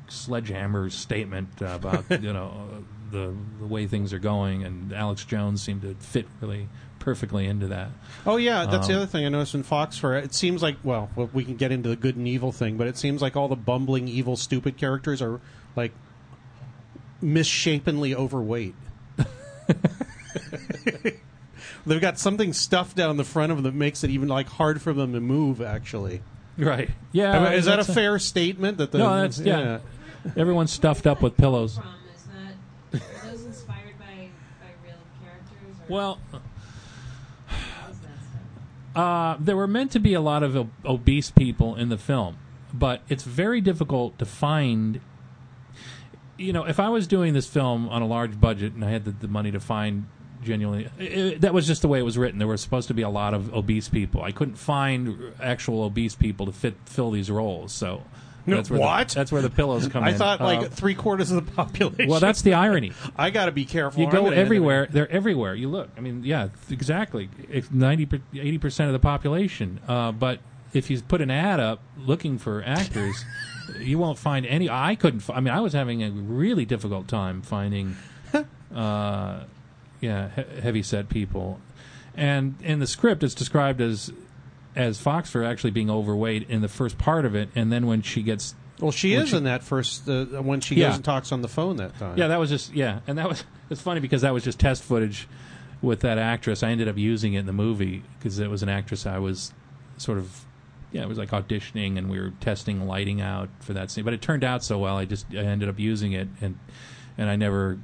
sledgehammer statement about [LAUGHS] you know uh, the the way things are going, and Alex Jones seemed to fit really perfectly into that. Oh yeah, that's the Um, other thing I noticed in Fox. For it seems like well, we can get into the good and evil thing, but it seems like all the bumbling, evil, stupid characters are like misshapenly overweight. [LAUGHS] They've got something stuffed down the front of them that makes it even like hard for them to move. Actually, Right. Yeah. I mean, is that a that's fair statement? That the No, that's yeah. Everyone's stuffed up with pillows. From that those inspired by by real characters? Or Well, how is that stuff? uh, there were meant to be a lot of ob- obese people in the film, but it's very difficult to find. You know, if I was doing this film on a large budget and I had the, the money to find genuinely, i i that was just the way it was written. There were supposed to be a lot of obese people. I couldn't find actual obese people to fit fill these roles, so. No, That's where what? The, that's where the pillows come [LAUGHS] I in. I thought like Uh, three quarters of the population. well, that's the irony. [LAUGHS] I got to be careful. You go gonna end up- everywhere. They're everywhere. You look. I mean, yeah, exactly. It's 90, 80 percent of the population. Uh, but if you put an ad up looking for actors, [LAUGHS] you won't find any. I couldn't. I mean, I was having a really difficult time finding [LAUGHS] uh, yeah, he- heavy set people. And in the script, it's described as as Foxfur actually being overweight in the first part of it, and then when she gets Well, she When is she- in that first uh, when she Yeah. goes and talks on the phone that time. Yeah, that was just yeah, and that was it's funny because that was just test footage with that actress. I ended up using it in the movie because it was an actress I was sort of yeah, it was like auditioning and we were testing lighting out for that scene. But it turned out so well, I just I ended up using it and and I never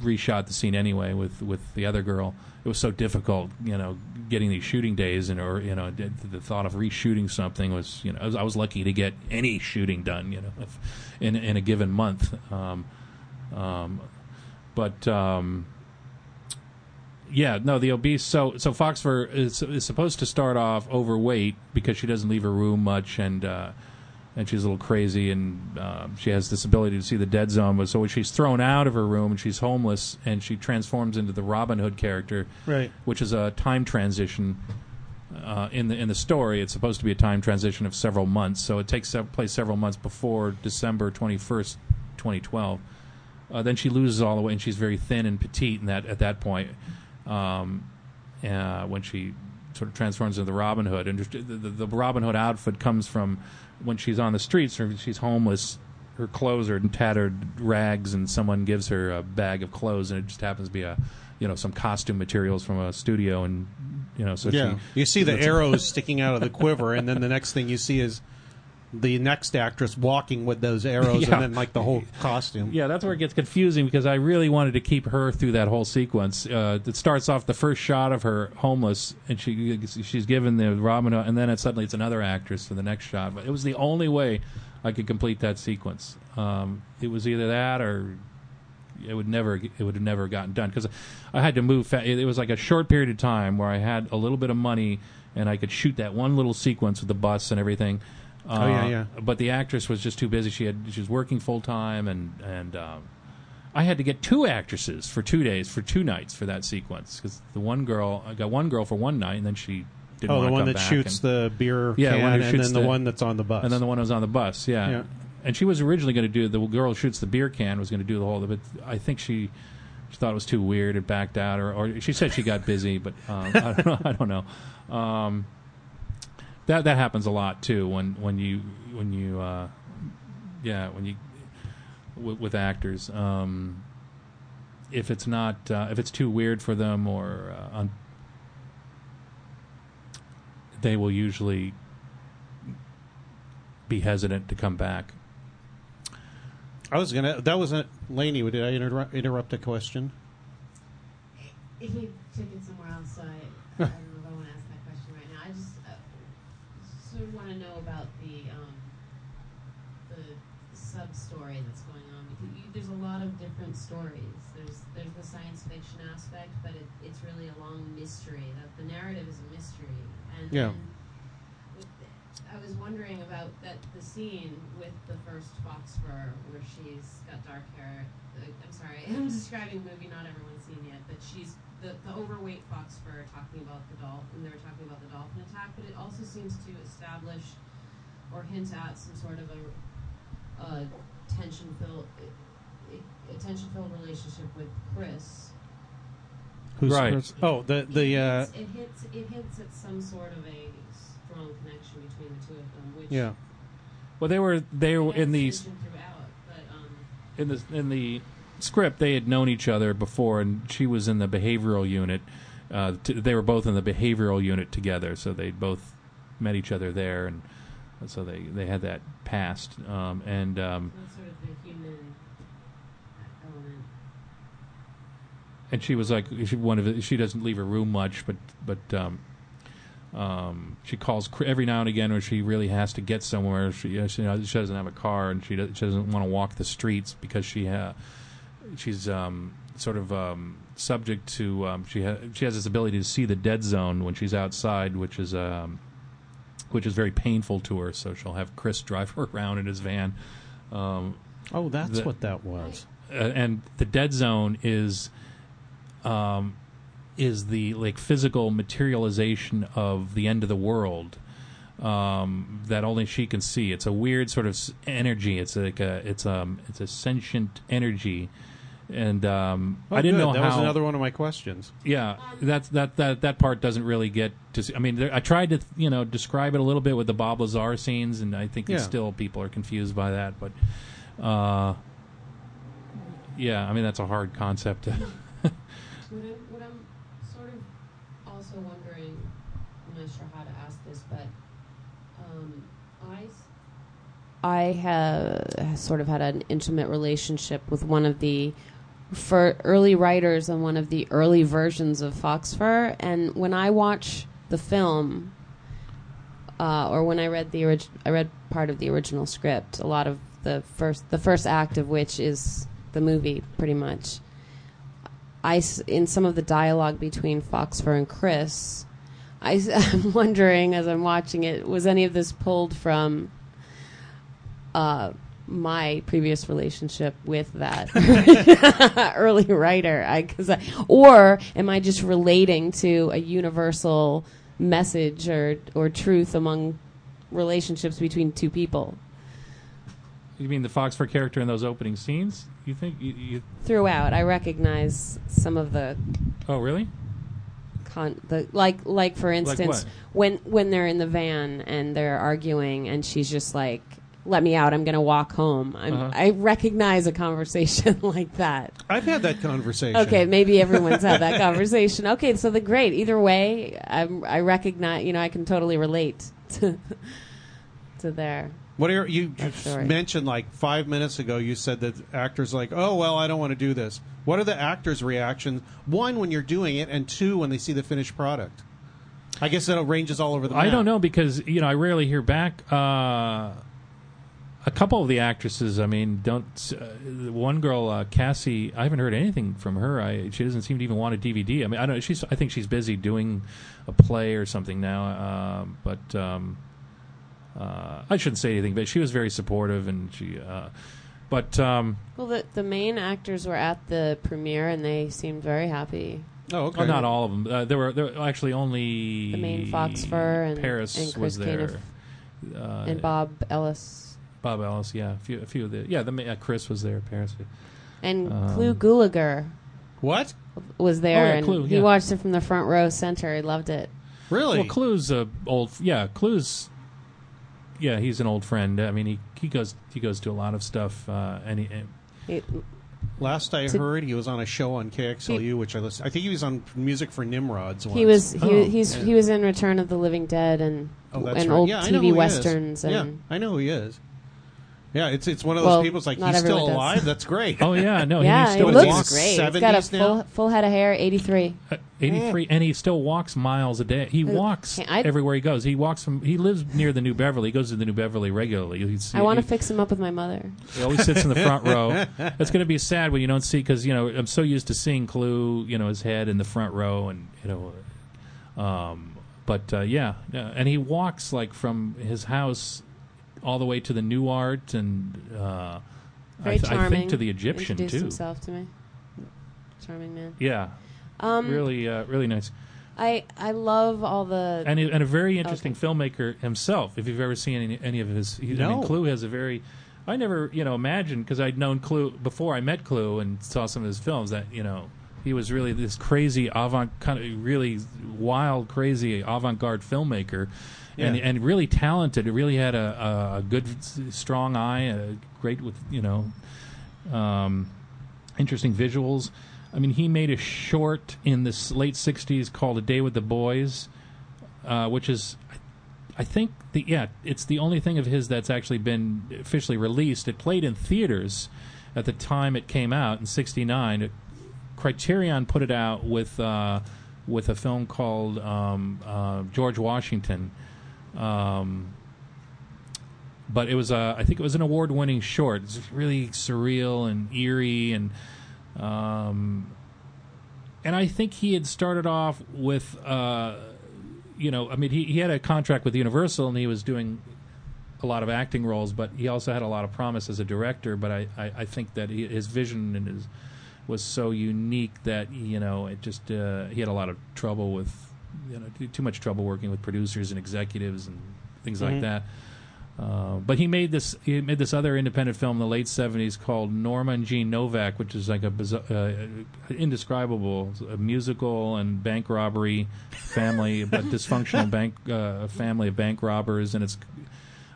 reshot the scene anyway with with the other girl. It was so difficult, you know, getting these shooting days and or you know the, the thought of reshooting something was you know I was, I was lucky to get any shooting done, you know, if, in in a given month. Um, um, but um, yeah, no, the obese. So so Foxfur is, is supposed to start off overweight because she doesn't leave her room much and. Uh, and she's a little crazy, and um, she has this ability to see the dead zone. But so when she's thrown out of her room and she's homeless, and she transforms into the Robin Hood character, Right. which is a time transition uh, in the in the story. It's supposed to be a time transition of several months, so it takes place several months before December twenty first, twenty twelve. Uh, then she loses all the weight, and she's very thin and petite. And that at that point, um, uh, when she sort of transforms into the Robin Hood, and the, the, the Robin Hood outfit comes from when she's on the streets or she's homeless. Her clothes are in tattered rags, and someone gives her a bag of clothes, and it just happens to be a, you know, some costume materials from a studio, and you know, so yeah. she, You see the arrows [LAUGHS] sticking out of the quiver, and then the next thing you see is the next actress walking with those arrows, [LAUGHS] Yeah. and then like the whole costume. Yeah, that's where it gets confusing because I really wanted to keep her through that whole sequence. Uh, it starts off the first shot of her homeless, and she she's given the Robin Hood, and then it, suddenly it's another actress for the next shot. But it was the only way I could complete that sequence. Um, it was either that or it would never it would have never gotten done because I had to move. Fa- it, it was like a short period of time where I had a little bit of money and I could shoot that one little sequence with the bus and everything. Uh, Oh, yeah, yeah. But the actress was just too busy. She had she was working full time and and um, I had to get two actresses for two days for two nights for that sequence because the one girl I got one girl for one night and then she didn't Oh, the one that shoots and- the beer Yeah, can, and then the, the- one that's on the bus. and then the one who was on the bus, yeah. Yeah. And she was originally going to do the girl who shoots the beer can was going to do the whole. But I think she, she thought it was too weird and backed out, or, or she said she got busy. But um, I don't know. I don't know. Um, that that happens a lot too when when you when you uh, yeah when you with, with actors. Um, if it's not uh, if it's too weird for them or uh, un- they will usually be hesitant to come back. I was gonna. That wasn't Laney. Did I interrupt, interrupt a question? If you took it somewhere else, I, I don't know if I want to ask that question right now. I just uh, sort of want to know about the um, the sub story that's going on because you, there's a lot of different stories. There's there's the science fiction aspect, but it, it's really a long mystery. That the narrative is a mystery, and Yeah. with I was wondering about that the scene with the first Foxfur where she's got dark hair. I'm sorry, [LAUGHS] I'm describing a movie not everyone's seen yet, but she's the, the overweight Foxfur talking about the dolphin. They were talking about the dolphin attack, but it also seems to establish or hint at some sort of a, a tension filled a tension filled relationship with Chris. Who's Right. Chris? Oh, the the. it, Uh, hints, it hints it hints at some sort of a strong connection between the two of them, which yeah. Well, they were they were has in these throughout, but um, in the in the script they had known each other before, and she was in the behavioral unit. Uh, t- they were both in the behavioral unit together, so they both met each other there, and so they they had that past. Um, and um, that's sort of the human element. And she was like she one of the, she doesn't leave her room much, but but um, um, she calls every now and again when she really has to get somewhere. She you know, she, she doesn't have a car and she, does, she doesn't want to walk the streets because she ha- she's um, sort of um, subject to um, she ha- she has this ability to see the dead zone when she's outside, which is um, which is very painful to her. So she'll have Chris drive her around in his van. Um, Oh, that's The- what that was. uh, and the dead zone is um, is the like physical materialization of the end of the world um, that only she can see. It's a weird sort of energy. It's like a it's um it's a sentient energy and um, Oh, I didn't good. know that how. was another one of my questions. Yeah, that's that that that part doesn't really get to. See, I mean, there, I tried to you know describe it a little bit with the Bob Lazar scenes, and I think Yeah. still people are confused by that. But uh, yeah, I mean that's a hard concept. to What I'm, what I'm sort of also wondering, I'm not sure how to ask this, but um, I, I have sort of had an intimate relationship with one of the for early writers on one of the early versions of Foxfur, and when I watch the film, uh, or when I read the orig- I read part of the original script, a lot of the first the first act of which is the movie, pretty much. I in some of the dialogue between Foxfur and Chris, I, am [LAUGHS] wondering as I'm watching it, was any of this pulled from uh, my previous relationship with that [LAUGHS] early writer? I, cause I, or am I just relating to a universal message or or truth among relationships between two people? you mean the Foxfur character in those opening scenes? You think you? you Throughout, I recognize some of the oh, really? con- the like like for instance what? when when they're in the van and they're arguing and she's just like let me out i'm gonna walk home I'm, Uh-huh. i recognize a conversation [LAUGHS] like that I've had that conversation. okay maybe everyone's had that conversation okay so the great either way I'm, i recognize you know i can totally relate [LAUGHS] to to their What are you That just story. mentioned like five minutes ago? You said that actors like, oh well, I don't want to do this. What are the actors' reactions? One, when you're doing it, and two, when they see the finished product. I guess it ranges all over the. I don't know because you know I rarely hear back. Uh, a couple of the actresses, I mean, don't. Uh, one girl, uh, Cassie, I haven't heard anything from her. I, she doesn't seem to even want a DVD. I mean, I don't. She's. I think she's busy doing a play or something now. Um but um, uh, I shouldn't say anything. But she was very supportive, and she. Uh, but um, well the, the main actors were at the premiere and they seemed very happy Oh, okay. well, not all of them. Uh, there were there were actually only the main Foxfur and, Paris and Chris was there. Uh, and Bob Ellis Bob Ellis, yeah, a few, a few of the, yeah, the ma- uh, Chris was there, Paris. and Um, Clu Gulager What? was there Oh, yeah, and Clu, he watched it from the front row center. He loved it. Really? Well, Clu's a old, yeah, Clu's, yeah, he's an old friend. I mean, he he goes he goes to a lot of stuff, uh, and he, and- He, Last I To- heard, he was on a show on KXLU, which I listened. I think he was on music for Nimrods. Once. he was he, Oh, he's yeah. he was in Return of the Living Dead and Oh, that's and right. old yeah, I know who TV westerns and yeah, I know who he is. Yeah, it's it's one of those Well, people. It's like not he's still everyone does. alive. That's great. oh yeah, no, [LAUGHS] yeah, he he still What is looks walks great. He's got a 70s now? full full head of hair. Eighty three. uh, eighty three, and he still walks miles a day. He walks can't- I- everywhere he goes. He walks from he lives near the New Beverly. He goes to the New Beverly regularly. He's, I want to he, fix him up with my mother. He always sits in the front [LAUGHS] row. It's going to be sad when you don't see because you know I'm so used to seeing Clu, you know, his head in the front row, and you know, um, but uh, yeah, yeah, and he walks like from his house all the way to the Nuart, and uh, Very I, th- I think to the Egyptian Introduced too. himself to me. Charming man. Yeah, Um, really, uh, really nice, I I love all the and he, and a very interesting filmmaker himself. If you've ever seen any, any of his, he, I No. mean, Clu has a very. I never, you know, imagined because I'd known Clu before I met Clu and saw some of his films that you know he was really this crazy avant, kind of really wild, crazy avant-garde filmmaker, and Yeah. and really talented. Really had a, a, a good, strong eye, uh great with you know, um, interesting visuals. I mean, he made a short in the late '60s called "A Day with the Boys," uh, which is, I think, the yeah, it's the only thing of his that's actually been officially released. It played in theaters at the time it came out in '69. Criterion put it out with uh, with a film called um, uh, George Washington. Um, but it was uh, I think it was an award-winning short. It's really surreal and eerie, and um, and I think he had started off with, uh, you know, I mean, he, he had a contract with Universal, and he was doing a lot of acting roles, but he also had a lot of promise as a director. But I, I, I think that he, his vision and his was so unique that you know it just uh, he had a lot of trouble with you know too, too much trouble working with producers and executives and things like that. Uh, but he made this he made this other independent film in the late seventies called Norma and Jean Novak, which is like a bizarre, uh, indescribable a musical and bank robbery family, [LAUGHS] but dysfunctional bank uh, family of bank robbers, and it's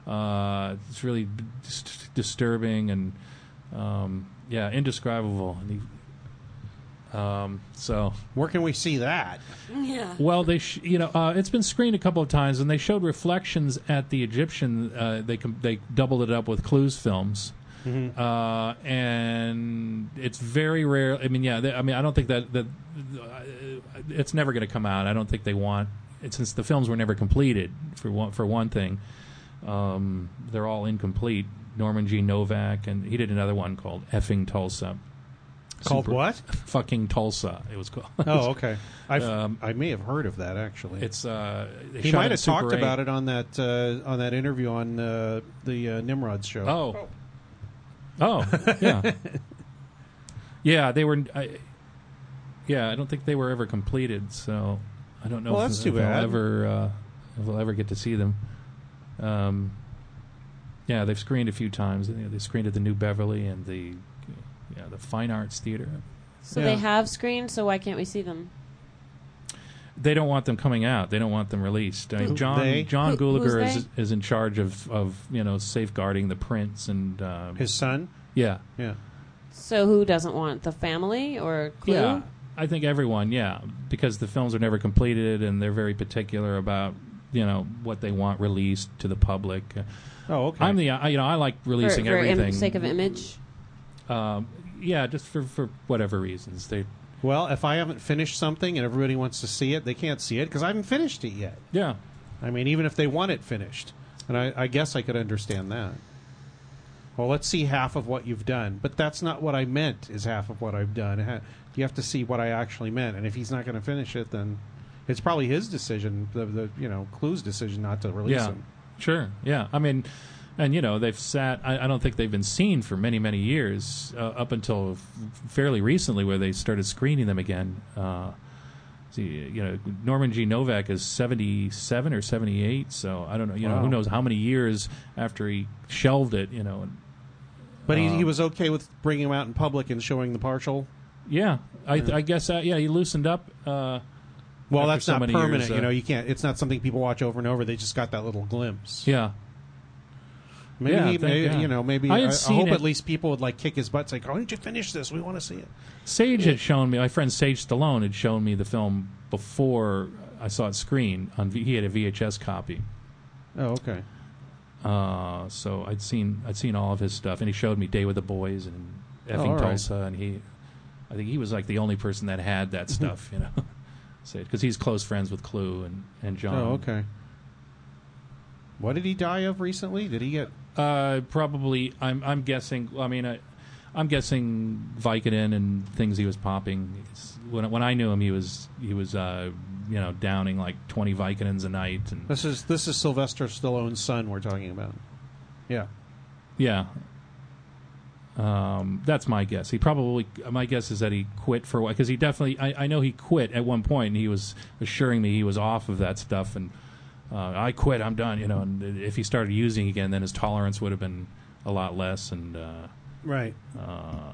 uh, it's really dis- disturbing and um, yeah, indescribable. And he, um, so Where can we see that? Yeah. well, they sh- you know uh, it's been screened a couple of times, and they showed reflections at the Egyptian. Uh, they com- they doubled it up with Clu's films, uh, and it's very rare. I mean, yeah, they, I mean, I don't think that that uh, it's never going to come out. I don't think they want it since the films were never completed for one for one thing. Um, they're all incomplete. Norman G. Novak, and he did another one called "Effing Tulsa." Called Super- what? [LAUGHS] Fucking Tulsa. It was called. Oh, okay. [LAUGHS] I Um, I may have heard of that actually. It's uh, they he shot might in have Super talked 8. about it on that uh, on that interview on uh, the uh, Nimrod show. Oh, oh, yeah, [LAUGHS] yeah. They were. I, yeah, I don't think they were ever completed, so I don't know Well, if, that's too if I'll bad. ever uh, if we'll ever get to see them. Um, yeah, they've screened a few times. You know, They screened at the New Beverly and the yeah the Fine Arts Theater. So Yeah. they have screens, so why can't we see them? They don't want them coming out. They don't want them released. I mean, John they? John Who- Gulager is, is in charge of, of you know safeguarding the prints and uh, His son. yeah Yeah. So who doesn't want the family or Clu? Yeah, I think everyone. Yeah, because the films are never completed, and they're very particular about you know what they want released to the public. Oh, okay. I'm the I, you know I like For, releasing for im- everything. sake of image. um, yeah, just for for whatever reasons they. well, if I haven't finished something and everybody wants to see it, they can't see it because I haven't finished it yet. Yeah, I mean, even if they want it finished, and I, I guess I could understand that. Well, let's see half of what you've done, but that's not what I meant. Is half of what I've done. You have to see what I actually meant, and if he's not going to finish it, then it's probably his decision, the, the you know Clu's decision not to release yeah, him. sure. Yeah, I mean, and you know they've sat. I, I don't think they've been seen for many many years uh, up until f- fairly recently, where they started screening them again. Uh, see, you know, Norman G. Novak is seventy-seven or seventy-eight, so I don't know. You know, who knows how many years after he shelved it. You know, and, But he, he Um, was okay with bringing him out in public and showing the partial. yeah, I, I guess uh, yeah, he loosened up. Uh, Well, that's so not permanent. years, uh, you know, you can't. It's not something people watch over and over. They just got that little glimpse. yeah, Maybe, Yeah, he, maybe God. you know, maybe I I, had I seen hope it- at least people would like kick his butt, say, "Why don't you finish this? We want to see it." Sage had shown me. My friend Sage Stallone had shown me the film before I saw it screened. On he had a VHS copy. Oh, okay. Uh, so I'd seen I'd seen all of his stuff, and he showed me Day with the Boys and Oh, effing all right. Tulsa, and he, I think he was like the only person that had that stuff, you know, [LAUGHS] because he's close friends with Clu and and John. Oh, okay. What did he die of recently? Did he get? Uh, probably. I'm I'm guessing. I mean, I, I'm guessing Vicodin and things he was popping. It's, when when I knew him, he was he was uh, you know downing like 20 Vicodins a night, and This is this is Sylvester Stallone's son we're talking about. Yeah. Yeah. Um, that's my guess. He probably. My guess is that he quit for a while because he definitely. I, I know he quit at one point, and he was assuring me he was off of that stuff, and uh, I quit. I'm done. You know, and if he started using again, then his tolerance would have been a lot less, and uh, Right. uh,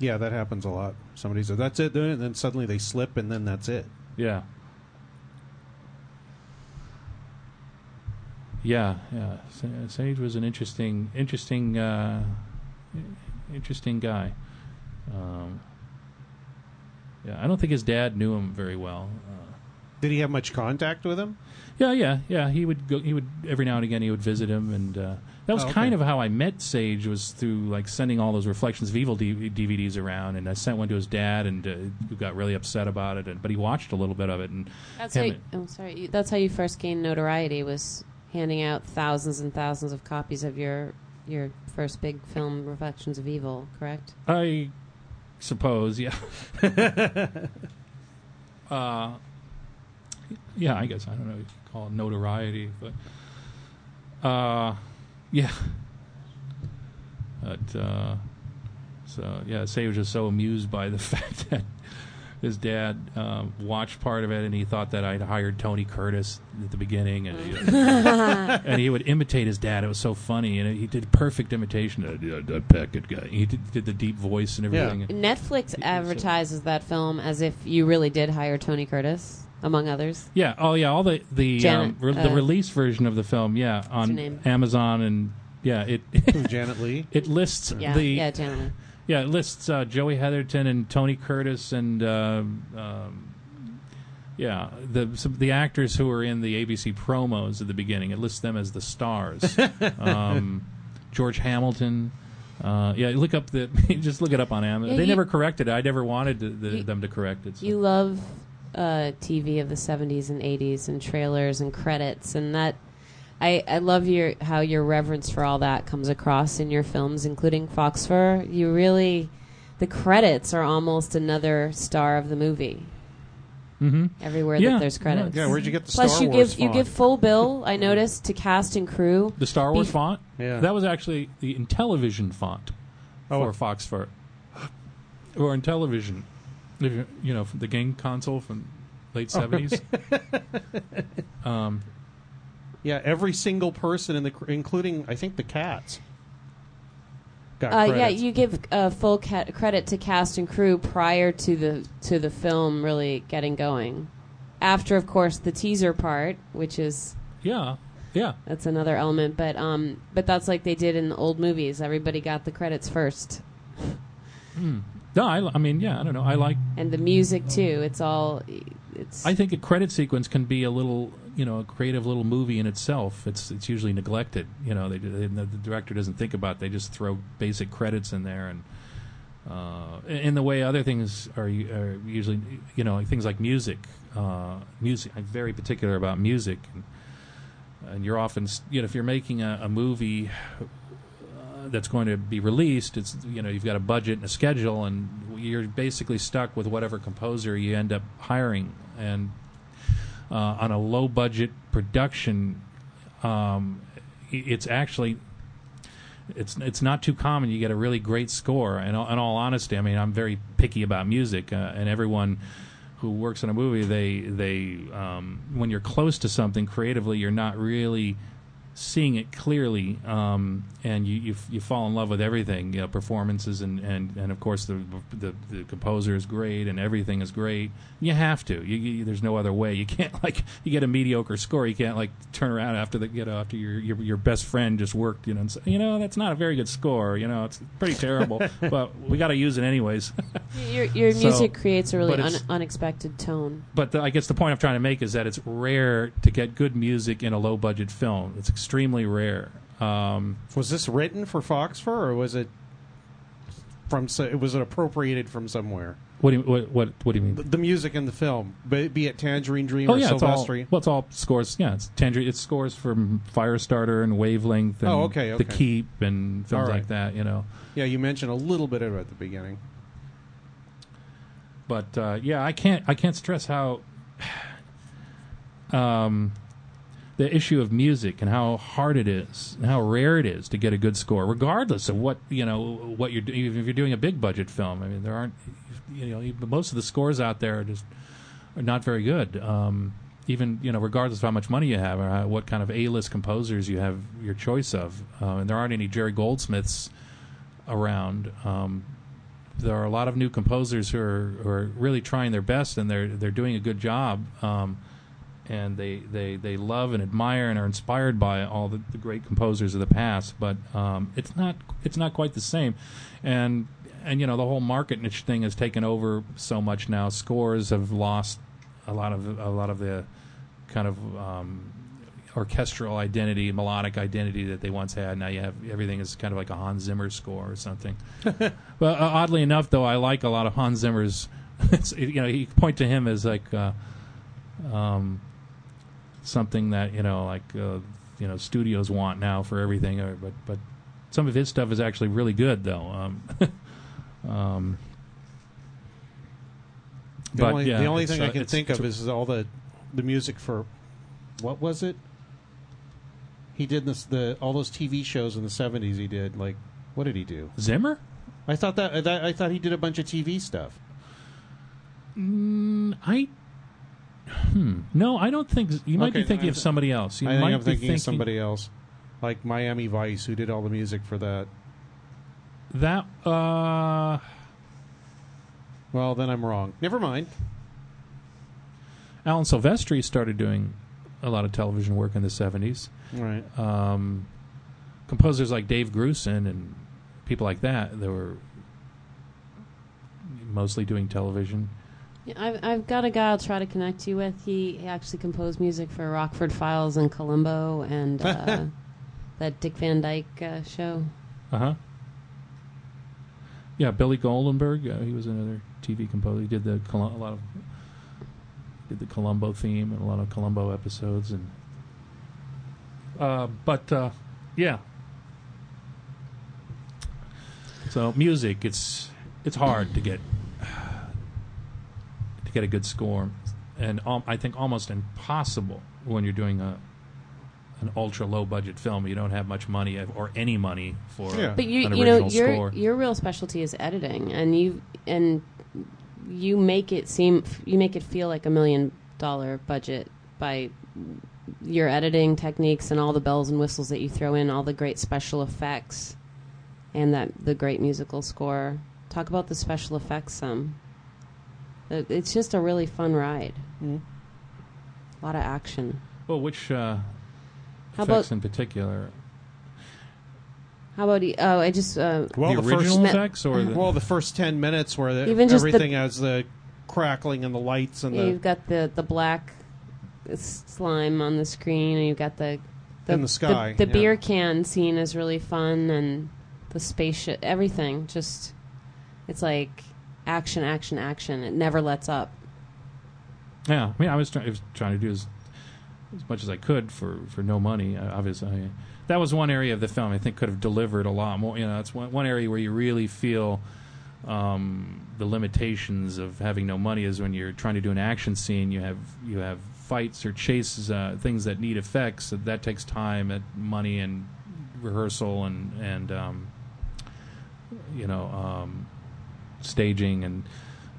Yeah, that happens a lot. Somebody says that's it, then- and then suddenly they slip, and then that's it. yeah. Yeah, yeah. Sage was an interesting, interesting, uh, interesting guy. Um, yeah, I don't think his dad knew him very well. Uh, Did he have much contact with him? Yeah, yeah, yeah. He would go. He would every now and again. He would visit him, and uh, that was Oh, okay. kind of how I met Sage. Was through like sending all those Reflections of Evil D- DVDs around, and I sent one to his dad, and uh, who got really upset about it. And but he watched a little bit of it, and That's him how. You, oh, sorry. That's how you first gained notoriety was handing out thousands and thousands of copies of your your first big film, Reflections of Evil. Correct? I suppose, yeah. [LAUGHS] uh, yeah, I guess I don't know. If You could call it notoriety, but uh, yeah. But uh, so yeah, Sage was just so amused by the [LAUGHS] fact that his dad um, watched part of it, and he thought that I'd hired Tony Curtis at the beginning, and he, [LAUGHS] and he would imitate his dad. It was so funny, and he did perfect imitation. of that, that Packard guy. He did, did the deep voice and Yeah. everything. Netflix advertises that film as if you really did hire Tony Curtis, among others. Yeah. Oh, yeah. All the the Janet, um, re- the uh, release version of the film. Yeah, on name? Amazon and yeah, it Who's Janet Leigh. [LAUGHS] it lists Yeah, the yeah, gentlemen. Yeah, it lists uh, Joey Heatherton and Tony Curtis and uh, um, yeah, the some, the actors who were in the ABC promos at the beginning. It lists them as the stars. [LAUGHS] um, George Hamilton. Uh, yeah, look up the [LAUGHS] just look it up on Amazon. Yeah, they you- never corrected it. I never wanted to, the, You- them to correct it. so. You love uh, TV of the '70s and '80s and trailers and credits, and that I, I love your how your reverence for all that comes across in your films, including Foxfur. You really, the credits are almost another star of the movie. mm-hmm. Everywhere Yeah, that there's credits. Yeah, where'd you get the Plus, Star you Wars give you give full bill. I noticed to cast and crew. The Star Wars Bef- font. Yeah. That was actually the Intellivision font Oh. for Foxfur. Or Intellivision. If you, you know, the game console from late Oh, seventies. [LAUGHS] um, Yeah, every single person in the, cr- including I think the cats. Got Uh, yeah, you give uh, full ca- credit to cast and crew prior to the to the film really getting going. After, of course, the teaser part, which is yeah, yeah. that's another element, but um, but that's like they did in the old movies. Everybody got the credits first, No, I, I mean, yeah, I don't know. I like. and the music too. It's all it's. I think a credit sequence can be a little, you know, a creative little movie in itself. It's it's usually neglected. You know, they, they the director doesn't think about. It. They just throw basic credits in there, and uh, in the way other things are, are usually, you know, things like music. Uh, music. I'm very particular about music, and, and you're often, you know, if you're making a, a movie that's going to be released, it's you know you've got a budget and a schedule, and you're basically stuck with whatever composer you end up hiring. And uh, on a low budget production, um, it's actually it's it's not too common. You get a really great score. And in all, honesty, I mean, I'm very picky about music, uh, and everyone who works in a movie, they they um, when you're close to something creatively, you're not really seeing it clearly, um, and you, you you fall in love with everything. You know, performances and, and, and of course the, the the composer is great and everything is great. You have to. You, you, there's no other way. You can't [LAUGHS] like you get a mediocre score. You can't like turn around after the you know after your your, your best friend just worked. You know, and say, you know that's not a very good score. You know, it's pretty terrible, [LAUGHS] but we got to use it anyways. your your So- music creates a really un- unexpected tone. but the, I guess the point I'm trying to make is that it's rare to get good music in a low budget film. It's extremely rare. Um, Was this written for Fox Fur, or was it from? so- Was it appropriated from somewhere? what do you what what, what do you mean? The, the music in the film, be, be it Tangerine Dream Oh or yeah, it's all, well, it's all scores. Yeah, it's Tangerine. It's scores from Firestarter and Wavelength and Oh, okay, The. Keep and films right. like that. You know, Yeah, you mentioned a little bit of it at the beginning. but uh, yeah, I can't I can't stress how [SIGHS] um, the issue of music and how hard it is and how rare it is to get a good score, regardless of what you know what you're do- even if you're doing a big budget film. I mean, there aren't you know most of the scores out there are just are not very good. Um, even you know, regardless of how much money you have or how, what kind of A-list composers you have your choice of, uh, and there aren't any Jerry Goldsmiths around. Um, there are a lot of new composers who are, who are really trying their best, and they're they're doing a good job. Um, and they, they, they love and admire and are inspired by all the, the great composers of the past, but um, it's not it's not quite the same. And and you know the whole market niche thing has taken over so much now. Scores have lost a lot of a lot of the kind of um, orchestral identity, melodic identity that they once had. Now you have everything is kind of like a Hans Zimmer score or something. [LAUGHS] well, uh, oddly enough, though, I like a lot of Hans Zimmer's. [LAUGHS] you know, you point to him as like uh, um, something that you know, like uh, you know, studios want now for everything. Or, but but some of his stuff is actually really good, though. Um, [LAUGHS] um, The but only, yeah, the only thing uh, I can think of is all the the music for what was it? He did this the all those TV shows in the seventies. He did like what did he do? Zimmer. I thought that, that I thought he did a bunch of TV stuff. Mm, I. Hmm. No, I don't think you might Okay, be thinking I- of somebody else. You I think might I'm be thinking, of somebody else, like Miami Vice, who did all the music for that. that. Uh, Well, then I'm wrong. Never mind. Alan Silvestri started doing a lot of television work in the seventies. All right. Um, composers like Dave Grusin and people like that, they were mostly doing television. Yeah, I've, I've got a guy I'll try to connect you with. He, he actually composed music for Rockford Files and Columbo and [LAUGHS] uh, that Dick Van Dyke uh, show. Uh huh. Yeah, Billy Goldenberg. Uh, he was another TV composer. He did the Colum- a lot of did the Columbo theme and a lot of Columbo episodes and. Uh, but uh, yeah. So music, it's it's hard to get to get a good score, and um, I think almost impossible when you're doing a an ultra low budget film. You don't have much money or any money for Yeah. But you an you know your score. your real specialty is editing, and you and you make it seem you make it feel like a million dollar budget by your editing techniques and all the bells and whistles that you throw in, all the great special effects, and that the great musical score. Talk about the special effects some. It- It's just a really fun ride. Mhm. A lot of action. Well, which uh, How effects about in particular? how about e- oh I just uh, Well, the, the first- original Me- effects or the, Well, the first ten minutes where the, Even just the- everything has the crackling and the lights and you've got the the black s- slime on the screen, and you've got the the, In the sky, The, yeah. beer can scene is really fun, and the spaceship, everything. Just it's like action, action, action. It never lets up. yeah. I mean, I was, try- I was trying to do as as much as I could for for no money. Uh, obviously, I, that was one area of the film I think could have delivered a lot more. You know, it's one one area where you really feel. Um, the limitations of having no money is when you're trying to do an action scene. You have you have fights or chases, uh, things that need effects. That, that takes time, and money, and rehearsal, and and um, you know um, staging, and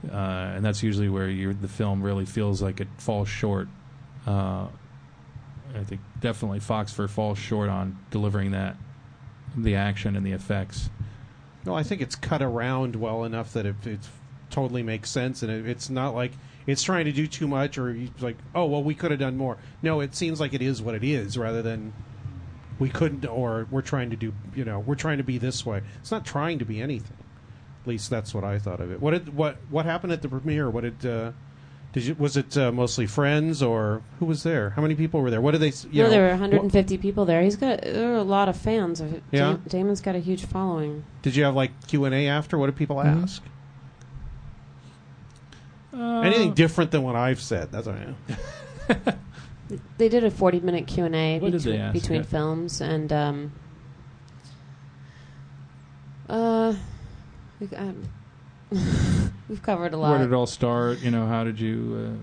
uh, and that's usually where the film really feels like it falls short. Uh, I think definitely Foxfur falls short on delivering that, the action and the effects. No, I think it's cut around well enough that it, it totally makes sense, and it, it's not like it's trying to do too much, or like, oh well, we could have done more. No, it seems like it is what it is, rather than we couldn't, or we're trying to do, you know, we're trying to be this way. It's not trying to be anything. At least that's what I thought of it. What did what what happened at the premiere? What did uh, did you was it uh, mostly friends or who was there? How many people were there? What did they? s- You You know, there were what- 150 people there. He's got there are a lot of fans. Of Yeah? Dam- Damon's got a huge following. Did you have like Q and A after? What did people Mhm. ask? Uh, Anything different than what I've said? That's what I know. [LAUGHS] They did a 40 minute Q and A What did they ask? between Yeah. films, and um, uh, we, um, [LAUGHS] we've covered a lot. Where did it all start? You know, how did you?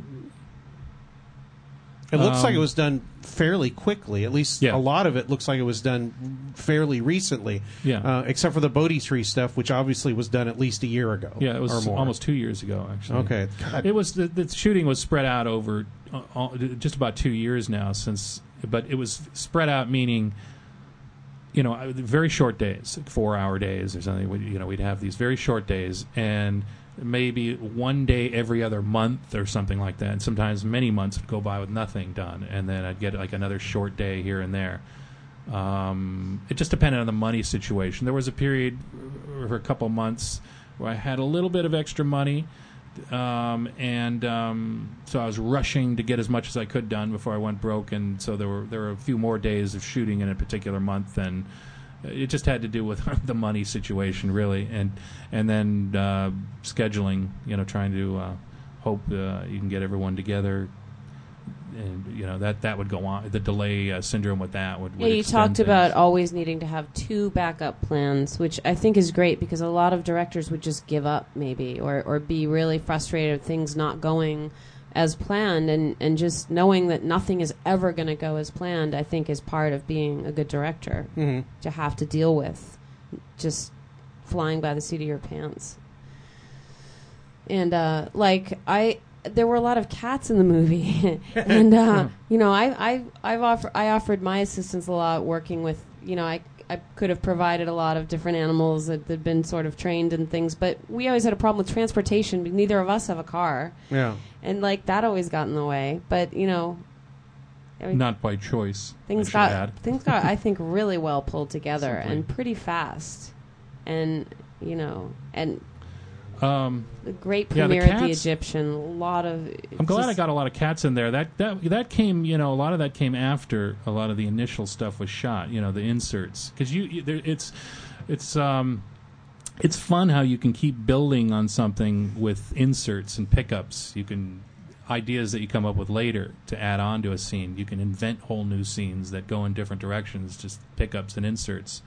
It looks like it Um, was done fairly quickly. At least Yeah. a lot of it looks like it was done fairly recently. Yeah. Uh, except for the Bodhi tree stuff, which obviously was done at least a year ago. Uh, yeah, it was or more. almost two years ago, actually. Okay. God. It was the, the shooting was spread out over uh, all, just about two years now since, but it was spread out meaning, you know, uh, very short days, like four hour days or something. We, you know, we'd have these very short days and maybe one day every other month or something like that. And sometimes many months would go by with nothing done, and then I'd get like another short day here and there. Um, it just depended on the money situation. There was a period uh, for a couple months where I had a little bit of extra money, um, and um, so I was rushing to get as much as I could done before I went broke. And so there were there were a few more days of shooting in a particular month, and it just had to do with [LAUGHS] the money situation, really, and and then uh, scheduling. You know, trying to uh, hope uh, you can get everyone together. And you know that that would go on. The delay uh, syndrome with that would. Yeah, you talked things. about always needing to have two backup plans, which I think is great because a lot of directors would just give up, maybe, or, or be really frustrated with things not going as planned. And, and just knowing that nothing is ever going to go as planned, I think, is part of being a good director Mhm. to have to deal with just flying by the seat of your pants. and uh, like I, there were a lot of cats in the movie, [LAUGHS] and uh, you know, I, I, I've offered, I offered my assistance a lot working with, you know, I, I could have provided a lot of different animals that had been sort of trained and things, but we always had a problem with transportation. because Neither of us have a car, Yeah. and like that always got in the way. But you know, I mean, Not by choice. things I got add. things got I think [LAUGHS] really well pulled together Simply. and pretty fast, and you know, and Um, the great Yeah, the premiere at the Egyptian. A lot of. I'm glad I got a lot of cats in there. That that that came, you know, a lot of that came after a lot of the initial stuff was shot. You know, the inserts because you, you there, it's it's um it's fun how you can keep building on something with inserts and pickups. You can ideas that you come up with later to add on to a scene. You can invent whole new scenes that go in different directions, just pickups and inserts.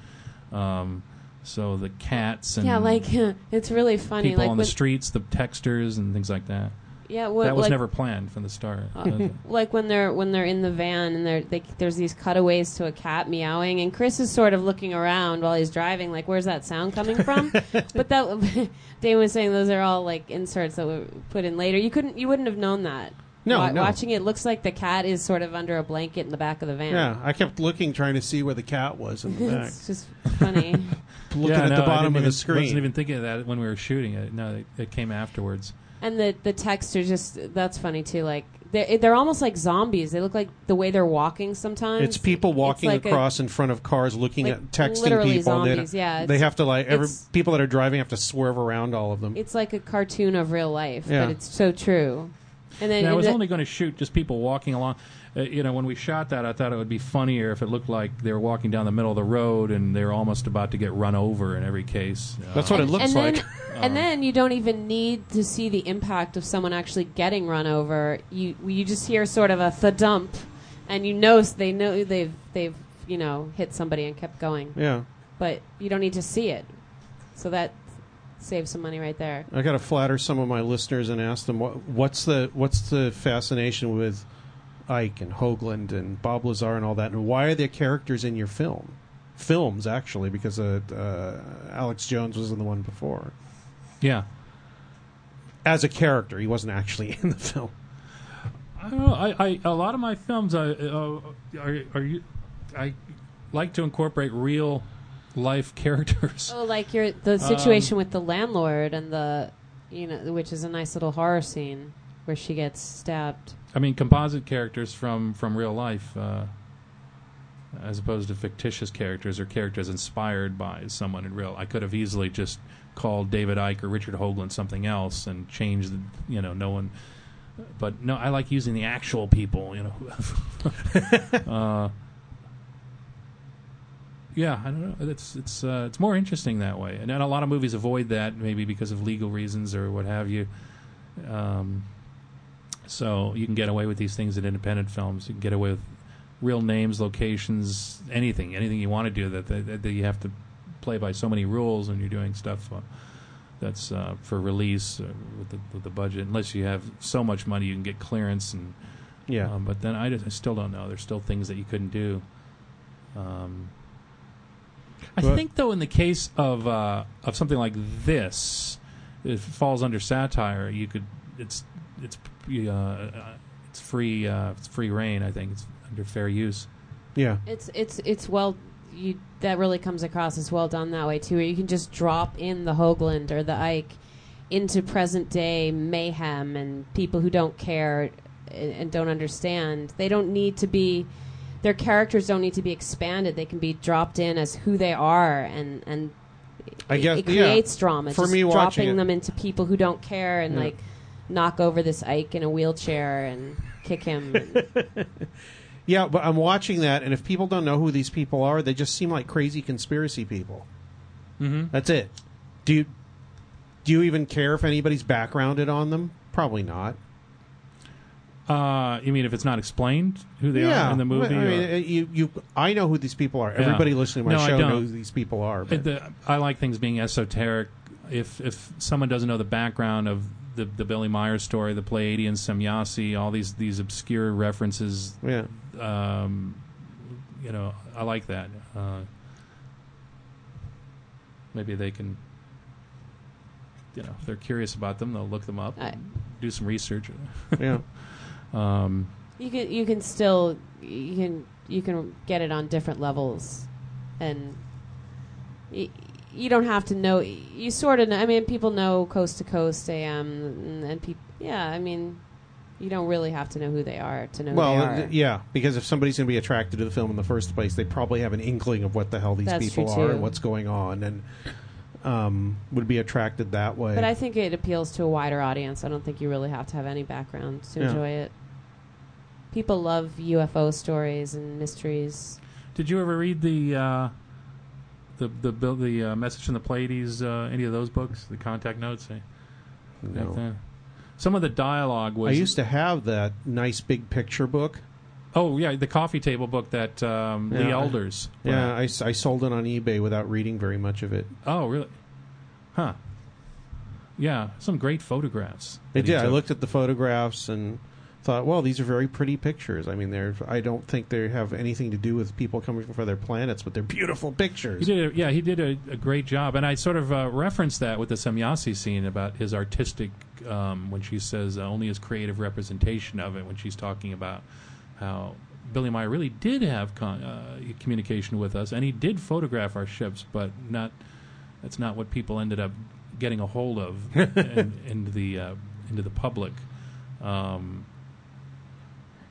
Um, so the cats and Yeah, like [LAUGHS] it's really funny. people like on the streets, the textures and things like that. Yeah, that was like, never planned from the start. [LAUGHS] Uh, like when they're when they're in the van and they're, they, there's these cutaways to a cat meowing and Chris is sort of looking around while he's driving like where's that sound coming from [LAUGHS] but that Dane was saying those are all like inserts that were put in later you couldn't you wouldn't have known that No, Wa- no. watching it looks like the cat is sort of under a blanket in the back of the van Yeah. I kept looking, trying to see where the cat was in the [LAUGHS] back. it's just funny [LAUGHS] Looking Yeah, at no, the I bottom didn't of the even- screen. wasn't even thinking of that when we were shooting it. No, it, it came afterwards. and the the text are just that's funny too like they're, they're almost like zombies they look like the way they're walking sometimes It's people walking like a- across in front of cars, looking like, at texting literally people. They- zombies, yeah, they have to like every it's- people that are driving have to swerve around all of them. It's like a cartoon of real life, Yeah. but it's so true. And then And I was the- only going to shoot just people walking along. Uh, you know, when we shot that, I thought it would be funnier if it looked like they were walking down the middle of the road and they were almost about to get run over in every case. Uh, That's what it looks and like. Then, [LAUGHS] and then you don't even need to see the impact of someone actually getting run over. You you just hear sort of a thudump, and you know they know they've they've you know hit somebody and kept going. yeah. But you don't need to see it, so that saves some money right there. I got to flatter some of my listeners and ask them what, what's the what's the fascination with Icke and Hoagland and Bob Lazar and all that, and why are there characters in your film? Films actually, because uh, uh, Alex Jones was in the one before yeah. as a character. He wasn't actually [LAUGHS] in the film. I don't know. I, I a lot of my films I, uh, are are you I like to incorporate real life characters. Oh, like your the situation with the landlord and the you know, which is a nice little horror scene where she gets stabbed. I mean, composite characters from from real life, uh, as opposed to fictitious characters or characters inspired by someone in real. I could have easily just called David Icke or Richard Hoagland something else and changed. The, you know, no one. But no, I like using the actual people. You know. [LAUGHS] uh, yeah, I don't know. It's it's uh, it's more interesting that way, and, and a lot of movies avoid that maybe because of legal reasons or what have you. Um, so you can get away with these things in independent films. You can get away with real names, locations, anything, anything you want to do that that, that you have to play by so many rules when you're doing stuff uh, that's uh, for release uh, with, the, with the budget. Unless you have so much money, you can get clearance and. Yeah. Um, but then I, just- I still don't know. There's still things that you couldn't do. Um, I But- think, though, in the case of uh, of something like this, if it falls under satire. You could it's it's uh, uh, it's free uh, it's free reign. I think it's under fair use. yeah. It's it's it's well you that really comes across as well done that way too where you can just drop in the Hoagland or the Icke into present day mayhem and people who don't care and, and don't understand. They don't need to be their characters don't need to be expanded. They can be dropped in as who they are and and I it, guess- it yeah. creates drama. For just me watching dropping it- them into people who don't care and Yeah. like knock over this Icke in a wheelchair and kick him. and- [LAUGHS] Yeah, but I'm watching that, and if people don't know who these people are, they just seem like crazy conspiracy people. Mm-hmm. That's it. Do you do you even care if anybody's backgrounded on them? Probably not. Uh, you mean if it's not explained who they yeah, are in the movie? I mean, or- uh, you, you, I know who these people are. Yeah. Everybody listening to my No, I show don't. knows who these people are. But the, I like things being esoteric. If if someone doesn't know the background of the the Billy Meier's story, the Pleiadian Semjase, all these these obscure references, yeah, um, you know, I like that. Uh, maybe they can. you know if they're curious about them, they'll look them up, I- and do some research. Yeah. [LAUGHS] um, You can you can still you can you can get it on different levels, and y- you don't have to know. You sort of know. I mean, people know Coast to Coast AM, and, and people. Yeah, I mean, you don't really have to know who they are to know Well, who they are. th- yeah, because if somebody's going to be attracted to the film in the first place, they probably have an inkling of what the hell these That's people are too. and what's going on, and um, would be attracted that way. But I think it appeals to a wider audience. I don't think you really have to have any background to Yeah. enjoy it. People love UFO stories and mysteries. did you ever read the uh, the the bill the uh, message from the Pleiades? Uh, any of those books? The contact notes. eh? No. Back? Some of the dialogue was. I used to have that nice big picture book. Oh yeah, the coffee table book that um, Yeah, Lee I- Elders. put Yeah, I, I, s- I sold it on eBay without reading very much of it. Oh really? Huh. Yeah, some great photographs. It did. I looked at the photographs and thought, well, these are very pretty pictures. I mean, they're. I don't think they have anything to do with people coming from other planets, but they're beautiful pictures. He did, a, yeah, he did a, a great job, and I sort of uh, referenced that with the Semjase scene about his artistic um, when she says uh, only his creative representation of it when she's talking about how Billy Meier really did have con- uh, communication with us, and he did photograph our ships, but not that's not what people ended up getting a hold of [LAUGHS] in, into the uh, into the public. Um,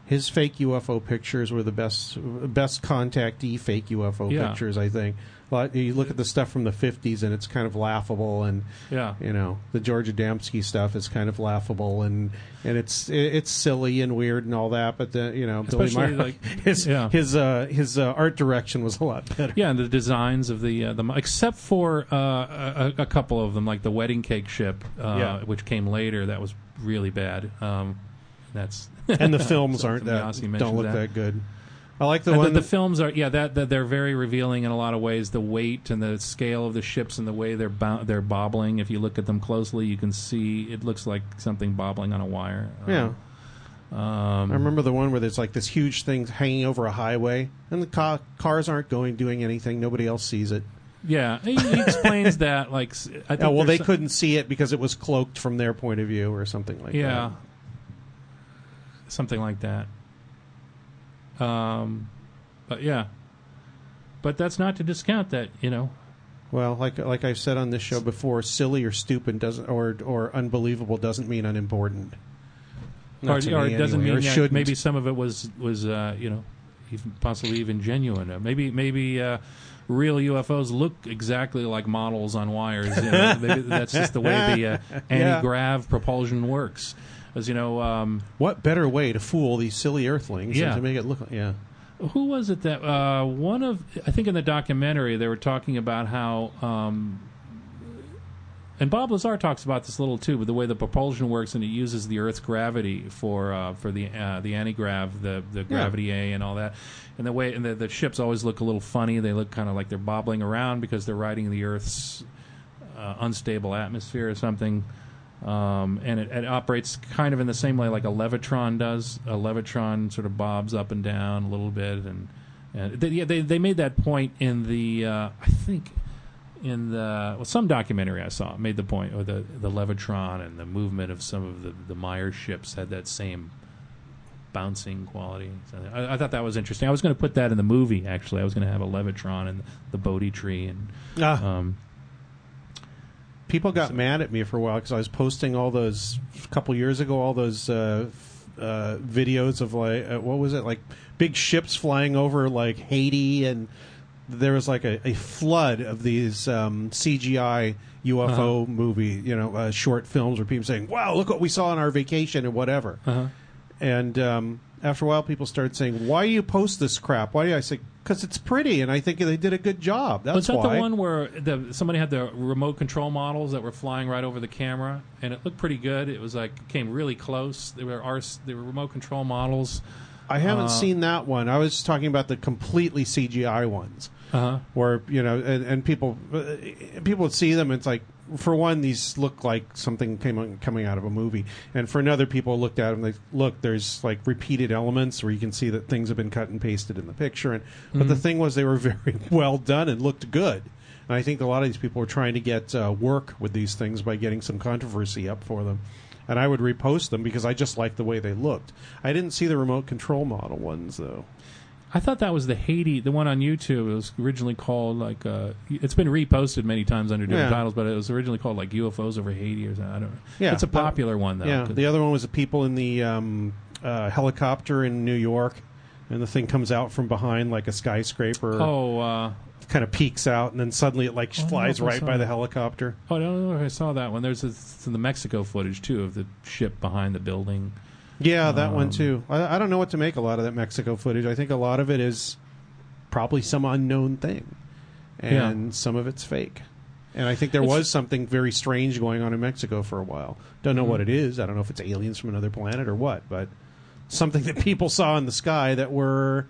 His fake UFO pictures were the best best contactee fake UFO Yeah. pictures, I think. Well, you look at the stuff from the 50s and it's kind of laughable and yeah, you know, the George Adamski stuff is kind of laughable and and it's it's silly and weird and all that, but the, you know, Billy Especially, Meier like- [LAUGHS] his yeah. his uh, his uh, art direction was a lot better. Yeah, and the designs of the uh, the except for uh, a, a couple of them, like the wedding cake ship, uh, Yeah. which came later, that was really bad. Um, that's And the films [LAUGHS] So aren't that don't look that. that, good. I like the And one the, the films are yeah that, that they're very revealing in a lot of ways. The weight and the scale of the ships and the way they're bo- they're bobbling. If you look at them closely, you can see it looks like something bobbling on a wire. yeah. Um, I remember the one where there's like this huge thing hanging over a highway, and the ca- cars aren't going doing anything. Nobody else sees it. Yeah, he, he explains [LAUGHS] that like I think Oh well, they some- couldn't see it because it was cloaked from their point of view, or something like that. yeah, something like that. Um, but yeah, but that's not to discount that you know. Well, like like I've said on this show before, silly or stupid doesn't or or unbelievable doesn't mean unimportant. Not or, or it doesn't anyway, mean or shouldn't. maybe some of it was was uh, you know even possibly even genuine. Maybe maybe uh, real UFOs look exactly like models on wires. You know? maybe that's just the way the uh, [LAUGHS] anti grav propulsion works. As you know, um, What better way to fool these silly Earthlings Yeah. than to make it look like yeah. who was it that uh, one of I think in the documentary they were talking about how um, and Bob Lazar talks about this a little too, but the way the propulsion works and it uses the Earth's gravity for uh, for the uh, the anti grav, the the gravity A, and all that, and the way and the, the ships always look a little funny. They look kind of like they're bobbling around because they're riding the Earth's uh, unstable atmosphere or something. Um, and it, it operates kind of in the same way like a levitron does. A levitron sort of bobs up and down a little bit, and, and they, yeah, they they made that point in the uh, I think in the well, some documentary I saw made the point, or the the levitron and the movement of some of the the Meier ships had that same bouncing quality. So I, I thought that was interesting. I was going to put that in the movie. Actually, I was going to have a levitron and the Bodhi tree and. Ah, Um, people got mad at me for a while because I was posting all those a couple years ago, all those uh, uh, videos of like uh, what was it like big ships flying over like Haiti, and there was like a, a flood of these um, CGI UFO movie, you know, uh, short films where people saying, "Wow, look what we saw on our vacation" and whatever. uh-huh. And um, after a while, people started saying, "Why do you post this crap? Why do you?" I say, "Because it's pretty, and I think they did a good job." That's Was that why. the one where the, somebody had the remote control models that were flying right over the camera, and it looked pretty good? It was like came really close. They were they were remote control models. I haven't Uh, seen that one. I was just talking about the completely CGI ones, Uh-huh. where you know, and, and people uh, people would see them. It's like, for one, these look like something came coming out of a movie, and for another, people looked at them. They look, there's like repeated elements where you can see that things have been cut and pasted in the picture. And but the thing was, they were [LAUGHS] very well done and looked good. And I think a lot of these people are trying to get uh, work with these things by getting some controversy up for them. And I would repost them because I just liked the way they looked. I didn't see the remote control model ones though. I thought that was the Haiti, the one on YouTube. It was originally called like uh, it's been reposted many times under different Yeah. titles, but it was originally called like UFOs over Haiti or something. I don't know. Yeah, it's a that- popular one though. Yeah, the other one was the people in the um, uh, helicopter in New York, and the thing comes out from behind like a skyscraper. oh, uh, kind of peeks out, and then suddenly it like know flies right by the helicopter. oh, I don't know if I saw that one. There's this, the Mexico footage too of the ship behind the building. Yeah, that one Um, too. I, I don't know what to make a lot of that Mexico footage. I think a lot of it is probably some unknown thing, and Yeah. some of it's fake. And I think there It's- was something very strange going on in Mexico for a while. Don't know what it is. I don't know if it's aliens from another planet or what, but something that people saw in the sky that were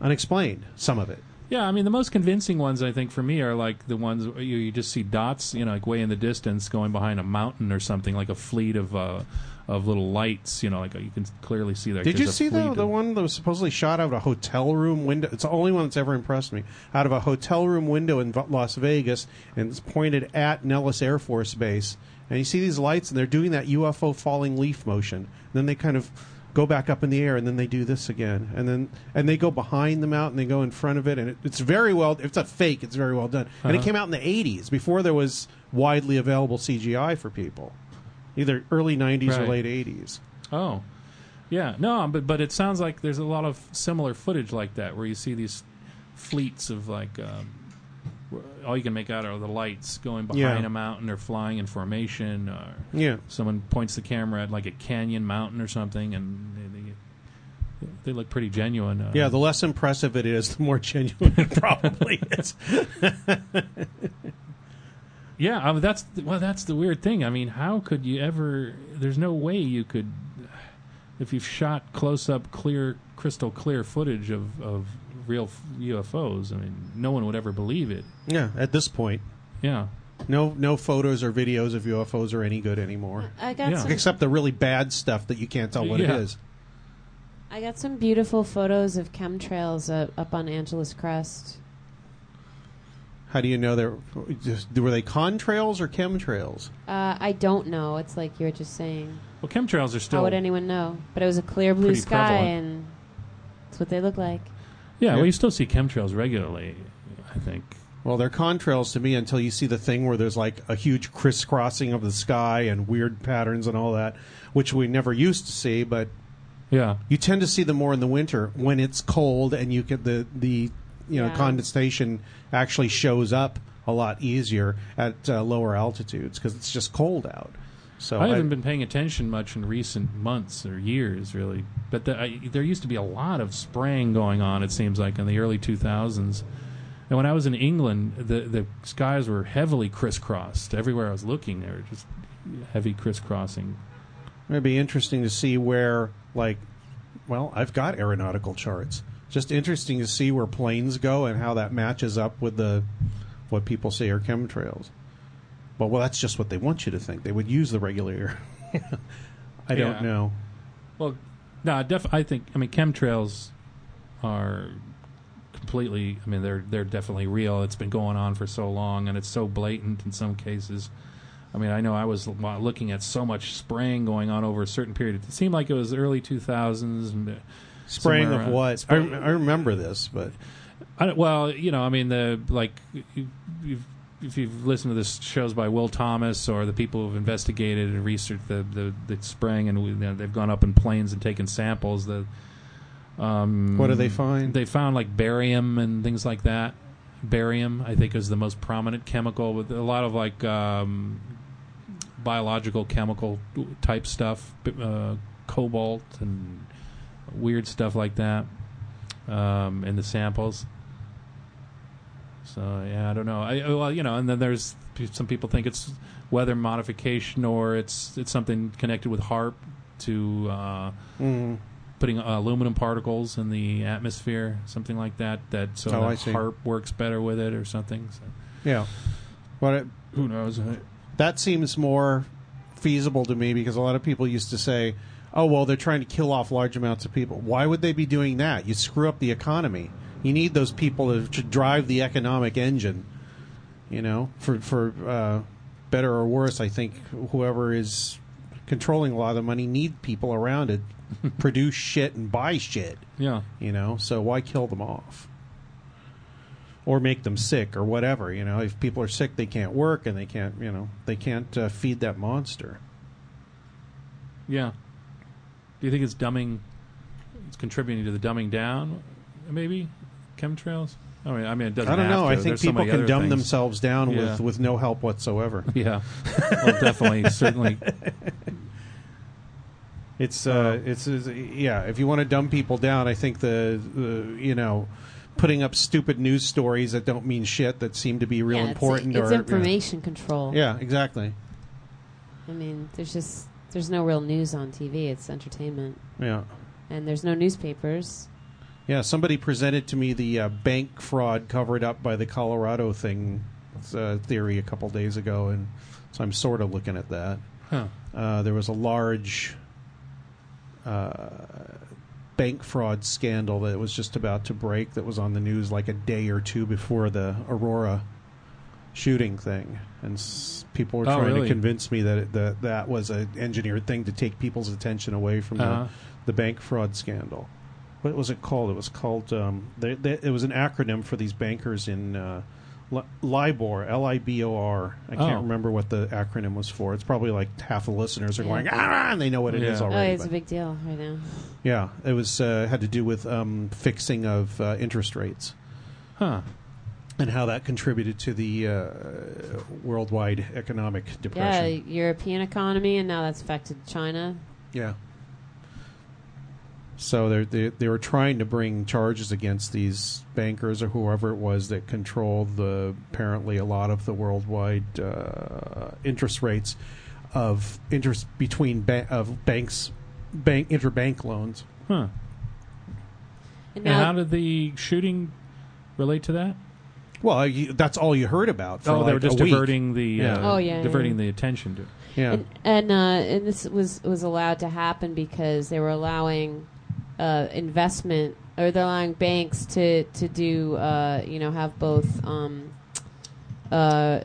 unexplained. Some of it. Yeah, I mean the most convincing ones I think for me are like the ones where you, you just see dots, you know, like way in the distance going behind a mountain or something, like a fleet of uh, of little lights. You know, like you can clearly see that. Did you see the the one that was supposedly shot out of a hotel room window? It's the only one that's ever impressed me. Out of a hotel room window in V- Las Vegas, and it's pointed at Nellis Air Force Base. And you see these lights, and they're doing that UFO falling leaf motion. And then they kind of go back up in the air, and then they do this again, and then and they go behind the mountain, they go in front of it, and it, it's very well. It's a fake, it's very well done. And it Uh-huh. came out in the '80s before there was widely available CGI for people, either early '90s or Right. late '80s. Oh, yeah, no, but but it sounds like there's a lot of similar footage like that where you see these fleets of like um, all you can make out are the lights going behind Yeah. a mountain or flying in formation, or Yeah. someone points the camera at like a canyon mountain or something, and they, they, they look pretty genuine. Uh, Yeah, the less impressive it is, the more genuine it [LAUGHS] probably is. [LAUGHS] Yeah, I mean, that's well, that's the weird thing. I mean, how could you ever? There's no way you could, if you've shot close up, clear, crystal clear footage of of real UFOs. I mean, no one would ever believe it. Yeah, at this point, Yeah, no no photos or videos of UFOs are any good anymore, I got Yeah. some. except the really bad stuff that you can't tell what Yeah. it is. I got some beautiful photos of chemtrails uh, up on Angeles Crest. How do you know they're just were they contrails or chemtrails? Uh, I don't know. It's like you were just saying. well, chemtrails are still. How would anyone know? But it was a clear blue Pretty sky, prevalent. and that's what they look like. Yeah, well, you still see chemtrails regularly. I think. Well, they're contrails to me until you see the thing where there's like a huge crisscrossing of the sky and weird patterns and all that, which we never used to see, but Yeah, you tend to see them more in the winter when it's cold and you get the the you know Yeah. condensation actually shows up a lot easier at uh, lower altitudes because it's just cold out. So I haven't been paying attention much in recent months or years, really. But the, I, there used to be a lot of spraying going on. It seems like in the early 2000s. And when I was in England, the the skies were heavily crisscrossed everywhere I was looking. They were just heavy crisscrossing. It'd be interesting to see where, like, well, I've got aeronautical charts. Just interesting to see where planes go and how that matches up with the what people say are chemtrails. But well, that's just what they want you to think. They would use the regular. [LAUGHS] I don't know. Well, no, def- I think I mean chemtrails are completely. I mean, they're they're definitely real. It's been going on for so long, and it's so blatant in some cases. I mean, I know I was wa- looking at so much spraying going on over a certain period. It seemed like it was early two thousands. Uh, spraying somewhere of around- what? I, I remember this, but I don't- well, you know, I mean, the like, you, you've, if you've listened to this shows by Will Thomas or the people who've investigated and researched the the, the spraying, and we, you know, they've gone up in planes and taken samples. The um, What do they find? They found like barium and things like that. Barium, I think, is the most prominent chemical with a lot of like um, biological chemical type stuff, uh, cobalt and weird stuff like that um, in the samples. So yeah, I don't know. I, well, you know, and then there's some people think it's weather modification or it's it's something connected with HAARP to uh, mm, putting uh, aluminum particles in the atmosphere, something like that. That so Oh, that. HAARP works better with it or something. So, yeah. But it, who knows? that seems more feasible to me because a lot of people used to say, "Oh, well, they're trying to kill off large amounts of people." Why would they be doing that? You screw up the economy. You need those people to, to drive the economic engine. You know, for for uh, better or worse, I think whoever is controlling a lot of the money need people around to [LAUGHS] produce shit and buy shit. Yeah. You know, so why kill them off? Or make them sick or whatever. You know, if people are sick, they can't work and they can't. You know, they can't uh, feed that monster. Yeah. Do you think it's dumbing? It's contributing to the dumbing down, maybe chemtrails. I mean, I mean, it doesn't. I don't have know. to. I think There's people many can dumb things. themselves down Yeah. with with no help whatsoever. [LAUGHS] Yeah. [LAUGHS] Well, definitely, certainly. [LAUGHS] It's uh, it's, it's yeah. If you want to dumb people down, I think the, the you know putting up stupid news stories that don't mean shit that seem to be real Yeah, important. It's, it's or, information control. Yeah, exactly. I mean, there's just there's no real news on TV. It's entertainment, Yeah. and there's no newspapers. Yeah, somebody presented to me the uh, bank fraud covered up by the Colorado thing uh, theory a couple days ago, and so I'm sort of looking at that. Huh. Uh, there was a large uh, bank fraud scandal that was just about to break that was on the news like a day or two before the Aurora shooting thing, and s- people were Oh, trying really? to convince me that it, that that was an engineered thing to take people's attention away from Uh-huh. the, the bank fraud scandal. What was it called? It was called. Um, they, they, it was an acronym for these bankers in uh, Li- LIBOR, L I B O R. I can't Oh. remember what the acronym was for. It's probably like half the listeners are Yeah. going ah, and they know what it is Yeah. Oh, already. it's a but- big deal right now. yeah, it was uh, had to do with um, fixing of uh, interest rates Huh. and how that contributed to the uh, worldwide economic depression. Yeah, depression. European economy, and now that's affected China. Yeah. So they're, they they were trying to bring charges against these bankers or whoever it was that controlled the apparently a lot of the worldwide uh, interest rates of interest between ba- of banks bank interbank loans. Huh. And And now, how did the shooting relate to that? Well, you, that's all you heard about. For oh, they were just a week. diverting the Yeah. uh, Oh, yeah, diverting yeah. the attention to. Yeah, and and, uh, and this was was allowed to happen because they were allowing uh, investment or they're allowing banks to to do uh, you know have both um, uh,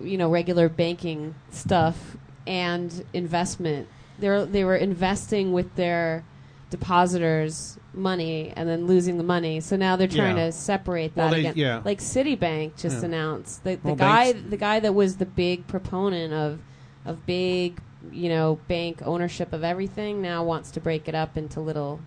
you know regular banking stuff and investment. They they were investing with their depositors money and then losing the money. So now they're trying Yeah. to separate that Well, they- again. yeah. Like Citibank just Yeah. announced the, the Well, guy banks- the guy that was the big proponent of of big you know bank ownership of everything now wants to break it up into little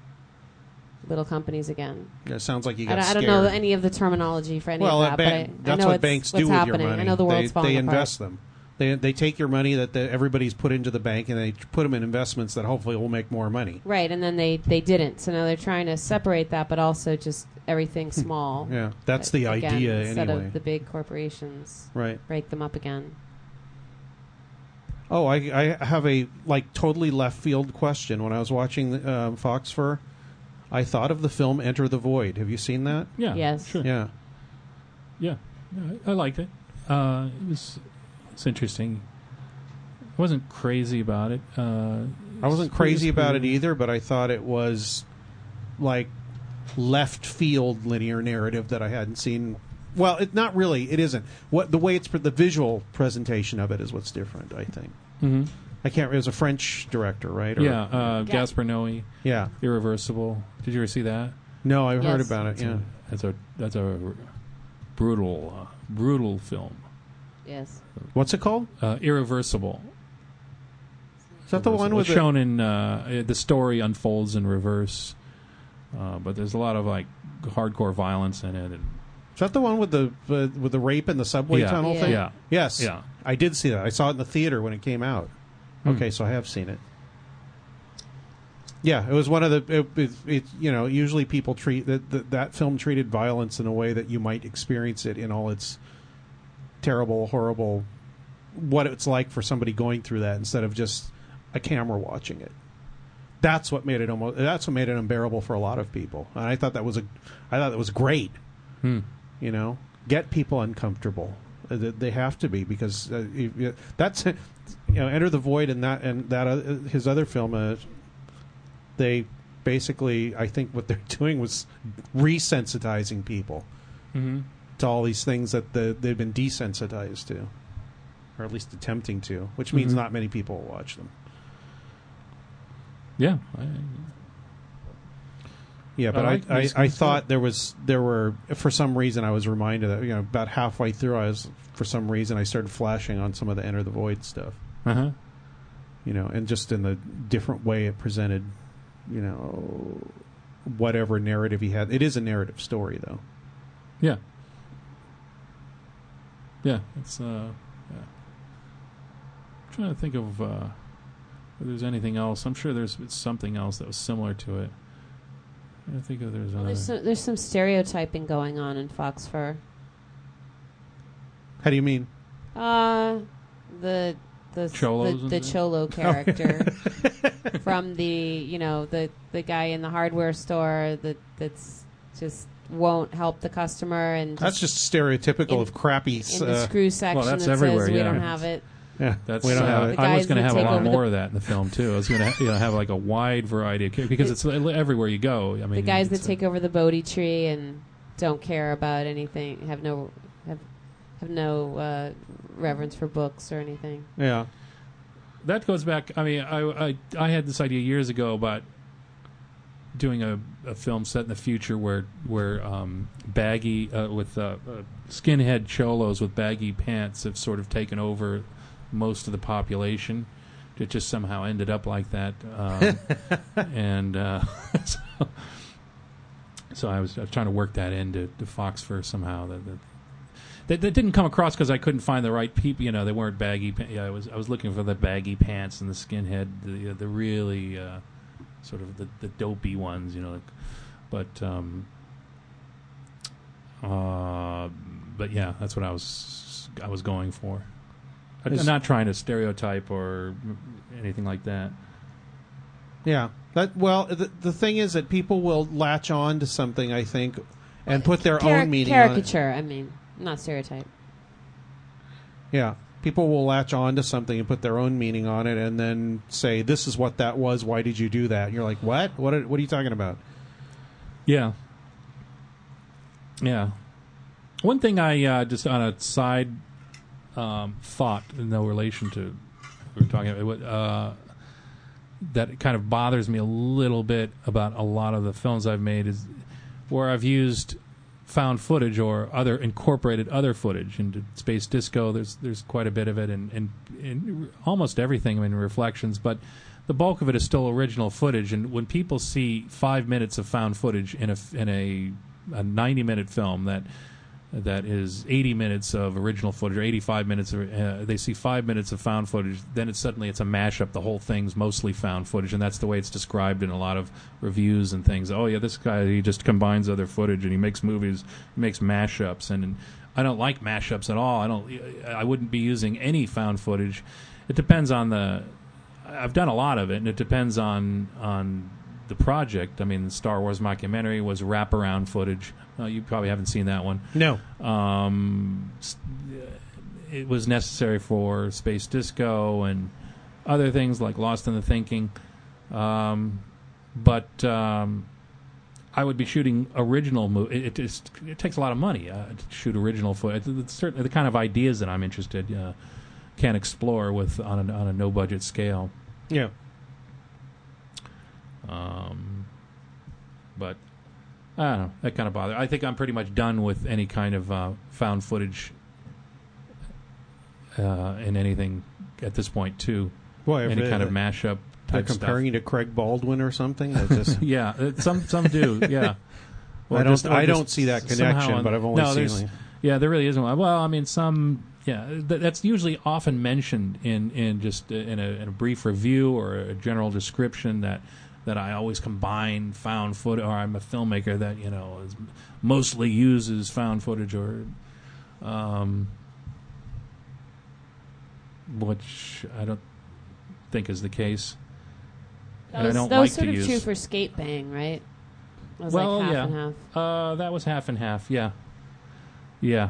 little companies again. Yeah, it sounds like you I got don't, I don't know any of the terminology for any well, of that, bank, but I, I that's know what banks do with happening. your money. I know the world's they, falling they apart. invest them. They they take your money that the, everybody's put into the bank and they put them in investments that hopefully will make more money. Right, and then they they didn't. So now they're trying to separate that, but also just everything small. Hmm. Yeah, that's the Again, idea instead anyway. of the big corporations right. break them up again. Oh, I I have a like totally left field question. When I was watching um, Foxfur, I thought of the film Enter the Void. Have you seen that? Yeah. Yes. Sure. Yeah. Yeah, Yeah, I I liked it. Uh, it was it's interesting. I wasn't crazy about it. Uh, I wasn't crazy pretty- about it either, but I thought it was like left field linear narrative that I hadn't seen. Well, it not really. It isn't. What the way it's the visual presentation of it is what's different. I think. Mhm. I can't. It was a French director, right? Or- Yeah, uh, Ga- Gaspar Noé, yeah. Irreversible. Did you ever see that? No, I've heard about it. Yeah. That's a that's a brutal uh, brutal film. Yes. What's it called? Uh, Irreversible. Is that the one with It's the, shown in uh, the story unfolds in reverse, uh, but there's a lot of like hardcore violence in it. And, Is that the one with the uh, with the rape in the subway Yeah. tunnel Yeah. thing? Yeah. Yes. Yeah. I did see that. I saw it in the theater when it came out. Hmm. Okay, so I have seen it. Yeah, it was one of the. It, it, it you know usually people treat that that that film treated violence in a way that you might experience it in all its terrible, horrible, what it's like for somebody going through that instead of just a camera watching it. That's what made it almost. That's what made it unbearable for a lot of people, and I thought that was a. I thought that was great. You know, get people uncomfortable. Uh, They have to be because uh, that's you know, Enter the Void and that and that uh, his other film. Uh, they basically, I think, what they're [LAUGHS] doing was resensitizing people. Mhm. to all these things that the, they've been desensitized to, or at least attempting to, which means Mhm. not many people will watch them. Yeah, I, Yeah, but I, like I, I, thought there was there were for some reason I was reminded that you know about halfway through I was for some reason I started flashing on some of the Enter the Void stuff. uh-huh. you know, and just in the different way it presented, you know, whatever narrative he had. It is a narrative story, though. Yeah. Yeah, it's uh yeah. I'm trying to think of uh if there's anything else. I'm sure there's something else that was similar to it. I think if there's Well, another there's some, there's some stereotyping going on in Foxfur. How do you mean? Uh, the the Cholos the, the cholo [LAUGHS] character from the you know the the guy in the hardware store that that's just won't help the customer and That's just stereotypical in- of crappy. in the Uh, screw section that's that everywhere, says we yeah. don't have it. Yeah, That's we don't uh, have it. I was going to have a lot over the- more of that in the film too. I was going to you know have like a wide variety of characters because it's everywhere you go. I mean, the guys that it's, take over the Bodhi tree and don't care about anything, have no have have no uh, reverence for books or anything. Yeah, that goes back. I mean, I, I I had this idea years ago about doing a, a film set in the future where where um, baggy uh, with uh, uh, skinhead cholos with baggy pants have sort of taken over most of the population. It just somehow ended up like that, um, [LAUGHS] and uh, [LAUGHS] so, so I was I was trying to work that into to Foxfur somehow that. that that, that didn't come across because I couldn't find the right people. You know, they weren't baggy. Pa- yeah, I was I was looking for the baggy pants and the skinhead, the the really uh, sort of the, the dopey ones. You know, like, but um, uh, but yeah, that's what I was I was going for. I'm not trying to stereotype or anything like that. yeah. That well, the the thing is that people will latch on to something. I think, and put their Cari- own meaning on it. caricature. I mean, not stereotype. Yeah. People will latch on to something and put their own meaning on it, and then say, "This is what that was. Why did you do that?" And you're like, "What? What? Are, what are you talking about?" Yeah. Yeah. One thing I uh, just on a side um, thought, no relation to we were talking about, uh, that kind of bothers me a little bit about a lot of the films I've made is where I've used found footage or other incorporated other footage into Space Disco. There's there's quite a bit of it, and and, and almost everything. I mean, reflections, but the bulk of it is still original footage. And when people see five minutes of found footage in a in a a 90 minute film that that is 80 minutes of original footage or 85 minutes of, uh, they see five minutes of found footage then it's suddenly it's a mashup. The whole thing's mostly found footage and that's the way it's described in a lot of reviews and things. Oh yeah this guy he just combines other footage and he makes movies he makes mashups and, and i don't like mashups at all. I don't i wouldn't be using any found footage. It depends on the i've done a lot of it and it depends on on the project i mean the star wars mockumentary was wraparound footage uh, you probably haven't seen that one No. um, it was necessary for Space Disco and other things like Lost in the Thinking. Um, but um, I would be shooting original movie. It, it, it takes a lot of money uh, to shoot original footage. It's certainly the kind of ideas that I'm interested uh, can explore with on a, on a no budget scale. Yeah. Um, but I don't know. That kind of bothers. I think I'm pretty much done with any kind of uh, found footage uh, in anything at this point, too. Boy, if any it- kind of mashup They're type comparing you to Craig Baldwin or something. That just. [LAUGHS] Yeah, uh, some some do. Yeah. [LAUGHS] I don't. just- I just don't see that connection, on- but I've only no, seen. Like, Yeah, there really isn't one. Well, I mean, some. Yeah, th- that's usually often mentioned in in just uh, in a, in a brief review or a general description that that I always combine found footage, or I'm a filmmaker that you know is mostly uses found footage, or um, which I don't think is the case. That And I was, don't that was like sort to of use- true for Skate Bang, right? It was Well, like half yeah. and half. Uh, that was half and half. Yeah, yeah,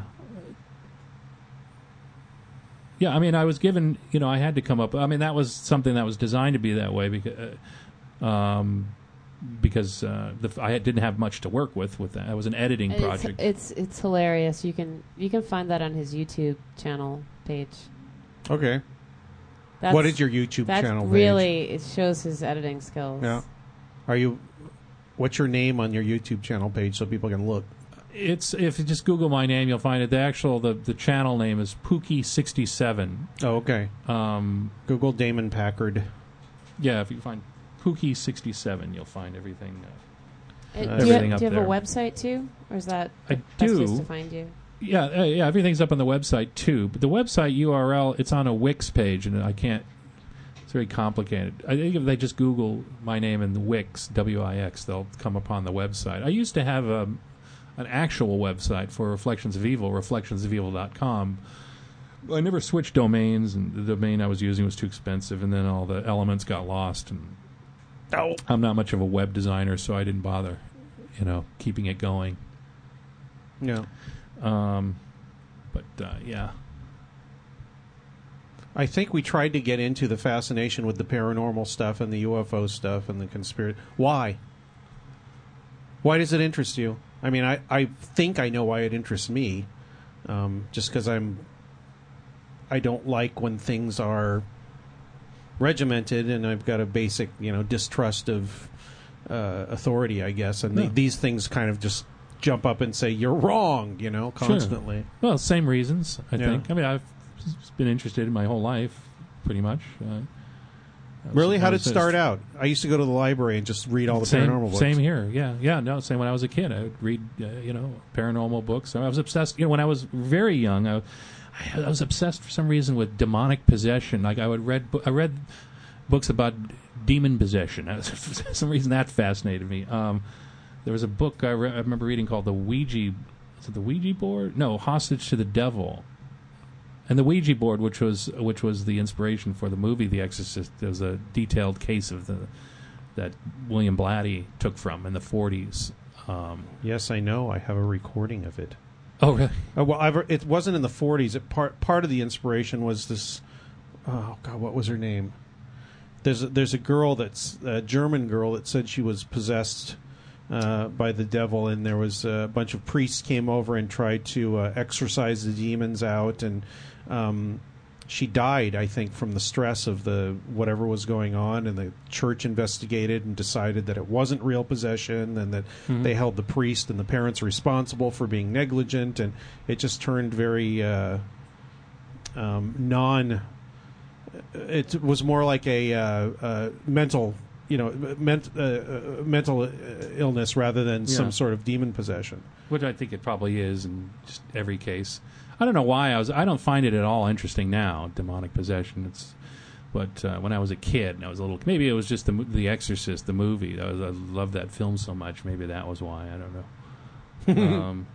yeah. I mean, I was given. You know, I had to come up. I mean, that was something that was designed to be that way because, uh, um, because uh, the, I didn't have much to work with. With that, it was an editing It's, project. it's it's hilarious. You can you can find that on his YouTube channel page. Okay. That's, what is your YouTube that channel? page? really it shows his editing skills. Yeah. Are you? What's your name on your YouTube channel page so people can look? it's if you just Google my name, you'll find it. The actual the, the channel name is Pookie sixty seven. Oh, okay. Um, Google Damon Packard. yeah, if you find Pookie sixty seven, you'll find everything. Uh, Uh, do you, everything have, up do you have a website too, or is that I do. to find you? Yeah, uh, yeah, everything's up on the website too. But the website URL, it's on a Wix page, and I can't. It's very complicated. I think if they just Google my name and Wix W I X, they'll come upon the website. I used to have a, an actual website for Reflections of Evil, reflectionsofevil.com. I never switched domains, and the domain I was using was too expensive, and then all the elements got lost. And I'm not much of a web designer, so I didn't bother, you know, keeping it going. Yeah. Um, but uh, yeah. I think we tried to get into the fascination with the paranormal stuff and the UFO stuff and the conspiracy. Why? Why does it interest you? I mean, I, I think I know why it interests me. Um, just because I'm. I don't like when things are regimented, and I've got a basic, you know, distrust of uh, authority, I guess. And the- these things kind of just jump up and say you're wrong, you know, Sure. constantly. Well, same reasons, I Yeah. think. I mean, I've been interested in my whole life, pretty much. Uh, Really, how did it start out? I used to go to the library and just read all the same, paranormal books. Same here. Yeah, yeah. No, same. When I was a kid, I would read, uh, you know, paranormal books. I was obsessed. You know, when I was very young, I, I was obsessed for some reason with demonic possession. Like I would read, I read books about demon possession. [LAUGHS] for some reason, that fascinated me. Um, there was a book I, re- I remember reading called the Ouija. Is it the Ouija board? No, Hostage to the Devil. And the Ouija board, which was which was the inspiration for the movie The Exorcist, there was a detailed case of the that William Blatty took from in the 40s. Um, Yes, I know. I have a recording of it. Oh, really? Uh, well, I've, it wasn't in the 40s. It, part part of the inspiration was this. Oh God, what was her name? There's a, there's a girl that's a German girl that said she was possessed uh, by the devil, and there was a bunch of priests came over and tried to uh, exorcise the demons out, and um, she died, I think, from the stress of the whatever was going on, and the church investigated and decided that it wasn't real possession, and that they held the priest and the parents responsible for being negligent, and it just turned very uh, um, non. It was more like a uh, uh, mental, you know, ment, uh, uh, mental illness rather than Yeah. some sort of demon possession. Which I think it probably is in just every case. I don't know why I was. I don't find it at all interesting now. Demonic possession. It's. But uh, when I was a kid, and I was a little. Maybe it was just the The Exorcist, the movie. I, was, I loved that film so much. Maybe that was why. I don't know. [LAUGHS] um,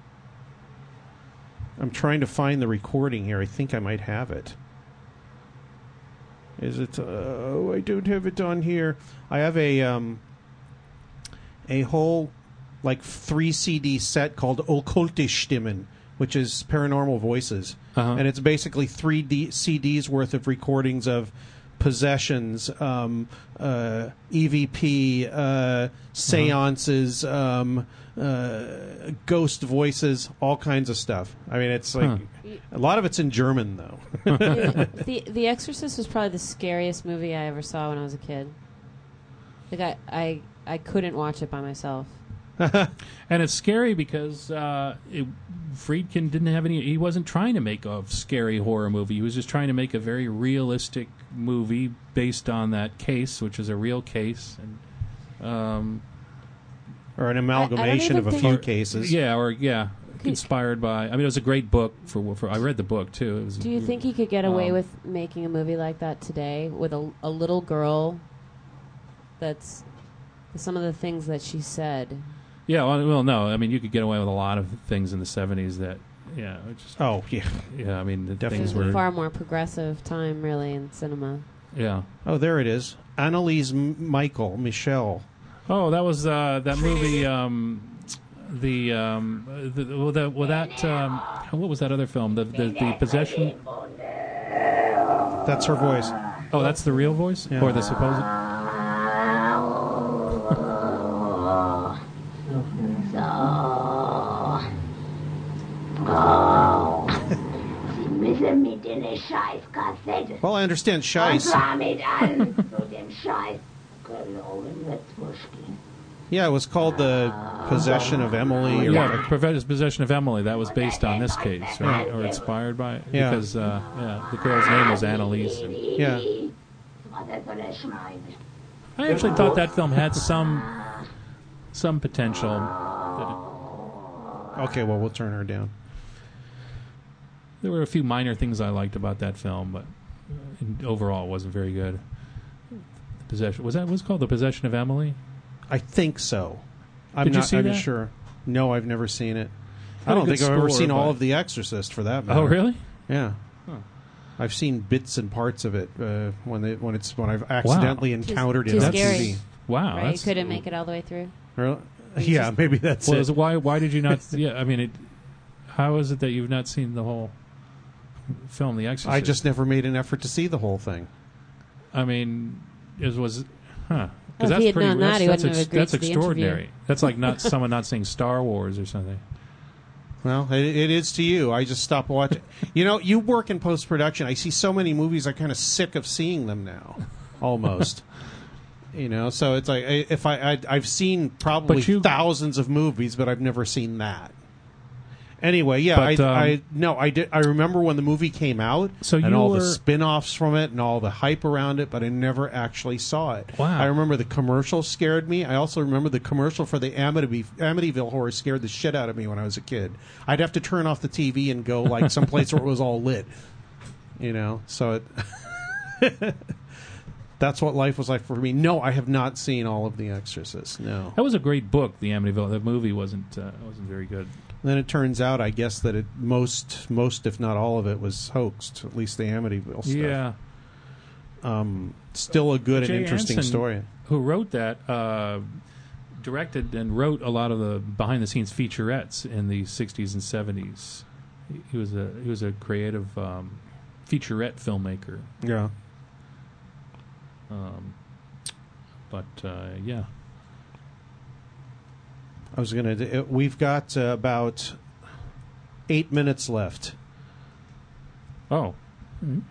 I'm trying to find the recording here. I think I might have it. Is it? Uh, oh, I don't have it on here. I have a um, a whole like three CD set called Okkulte Stimmen, which is paranormal voices, Uh-huh. and it's basically three D- CDs worth of recordings of possessions, um, uh, EVP, uh, seances, um, uh, ghost voices, all kinds of stuff. I mean, it's like Huh. a lot of it's in German though. [LAUGHS] [LAUGHS] the The Exorcist was probably the scariest movie I ever saw when I was a kid. Like I I, I couldn't watch it by myself. [LAUGHS] and it's scary because uh, it, Friedkin didn't have any. He wasn't trying to make a scary horror movie. He was just trying to make a very realistic movie based on that case, which is a real case. And um, or an amalgamation even of a think- few cases. yeah, or yeah, inspired by. I mean, it was a great book for. for I read the book too. It was, Do you think he could get away Um, with making a movie like that today with a, a little girl? That's some of the things that she said. Yeah, well, well, no. I mean, you could get away with a lot of things in the '70s that. Yeah, just, Oh yeah. yeah. I mean, the It Definitely. things was a were. far more progressive time, really, in cinema. Yeah. Oh, there it is. Anneliese M- Michael Michel. Oh, that was uh, that movie. Um, the um, the, well, that well, that um, what was that other film? The the, the possession. That's her voice. Oh, that's the real voice Yeah. or the supposed. Well, I understand Und Scheiß. zwar mit allen zu dem Scheiß gelogen Witzwurschki. Yeah, it was called the Possession of Emily. Or Yeah, the Prevent- Possession of Emily. That was based on this case, right? Or inspired by it? Yeah. Because, uh, yeah, the girl's name was Anneliese. And Yeah. Was so der Schwein. I actually thought that film had some some potential. Okay, well, we'll turn her down. There were a few minor things I liked about that film, but uh, overall, it wasn't very good. The possession was that was called the Possession of Emily? I think so. I'm Did you not see I'm that? sure. No, I've never seen it. I don't good think I've ever score, seen all but- of The Exorcist for that matter. Oh, really? Yeah. Huh. I've seen bits and parts of it uh, when they, when it's when I've accidentally Too- encountered too it on scary. TV. Wow, right? You that's couldn't make it all the way through. Really? Or Yeah, just- maybe that's well. it. is it- Why why did you not? [LAUGHS] yeah, I mean, it, how is it that you've not seen the whole film, The Exorcist? I just never made an effort to see the whole thing. I mean, it was, huh? Well, if that's he had pretty. known that, that's he that's, wouldn't have agreed that's to the extraordinary. interview. That's like not someone not seeing Star Wars or something. Well, it, it is to you. I just stopped watching. you know, you work in post production. I see so many movies. I'm kind of sick of seeing them now, almost. [LAUGHS] you know, so it's like I- if I, I I've seen probably But you- thousands of movies, but I've never seen that. Anyway, yeah, But, I, um, I no, I did. I remember when the movie came out, So and all were- the spin-offs from it, and all the hype around it, but I never actually saw it. Wow. I remember the commercial scared me. I also remember the commercial for the Amityville, Amityville horror scared the shit out of me when I was a kid. I'd have to turn off the TV and go like someplace where it was all lit. You know, so it. [LAUGHS] That's what life was like for me. No, I have not seen all of The Exorcist. No. That was a great book. The Amityville. That movie wasn't uh, wasn't very good. Then it turns out, I guess that it most, most if not all of it, was hoaxed. At least the Amityville stuff. Yeah. Um, still a good Jay and interesting Anson, story. Who wrote that? Uh, directed and wrote a lot of the behind the scenes featurettes in the '60s and '70s. He- He was a he was a creative um, featurette filmmaker. Yeah. Um, but uh, yeah, I was gonna. uh, We've got uh, about eight minutes left. Oh,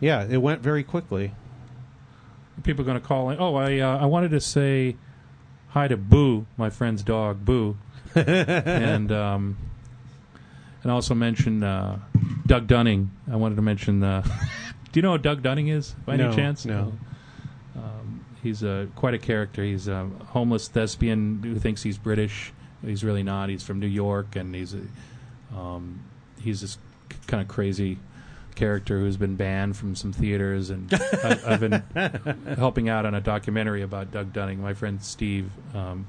Yeah, it went very quickly. people are going to call in. Oh, I uh, I wanted to say hi to Boo, my friend's dog, Boo, [LAUGHS] and um, and also mention uh, Doug Dunning. I wanted to mention. Uh, [LAUGHS] do you know who Doug Dunning is by No, any chance? no. Um, he's uh, quite a character. He's a homeless thespian who thinks he's British. He's really not. He's from New York, and he's um, he's this kind of crazy character who's been banned from some theaters. And I, I've been [LAUGHS] helping out on a documentary about Doug Dunning. My friend Steve um,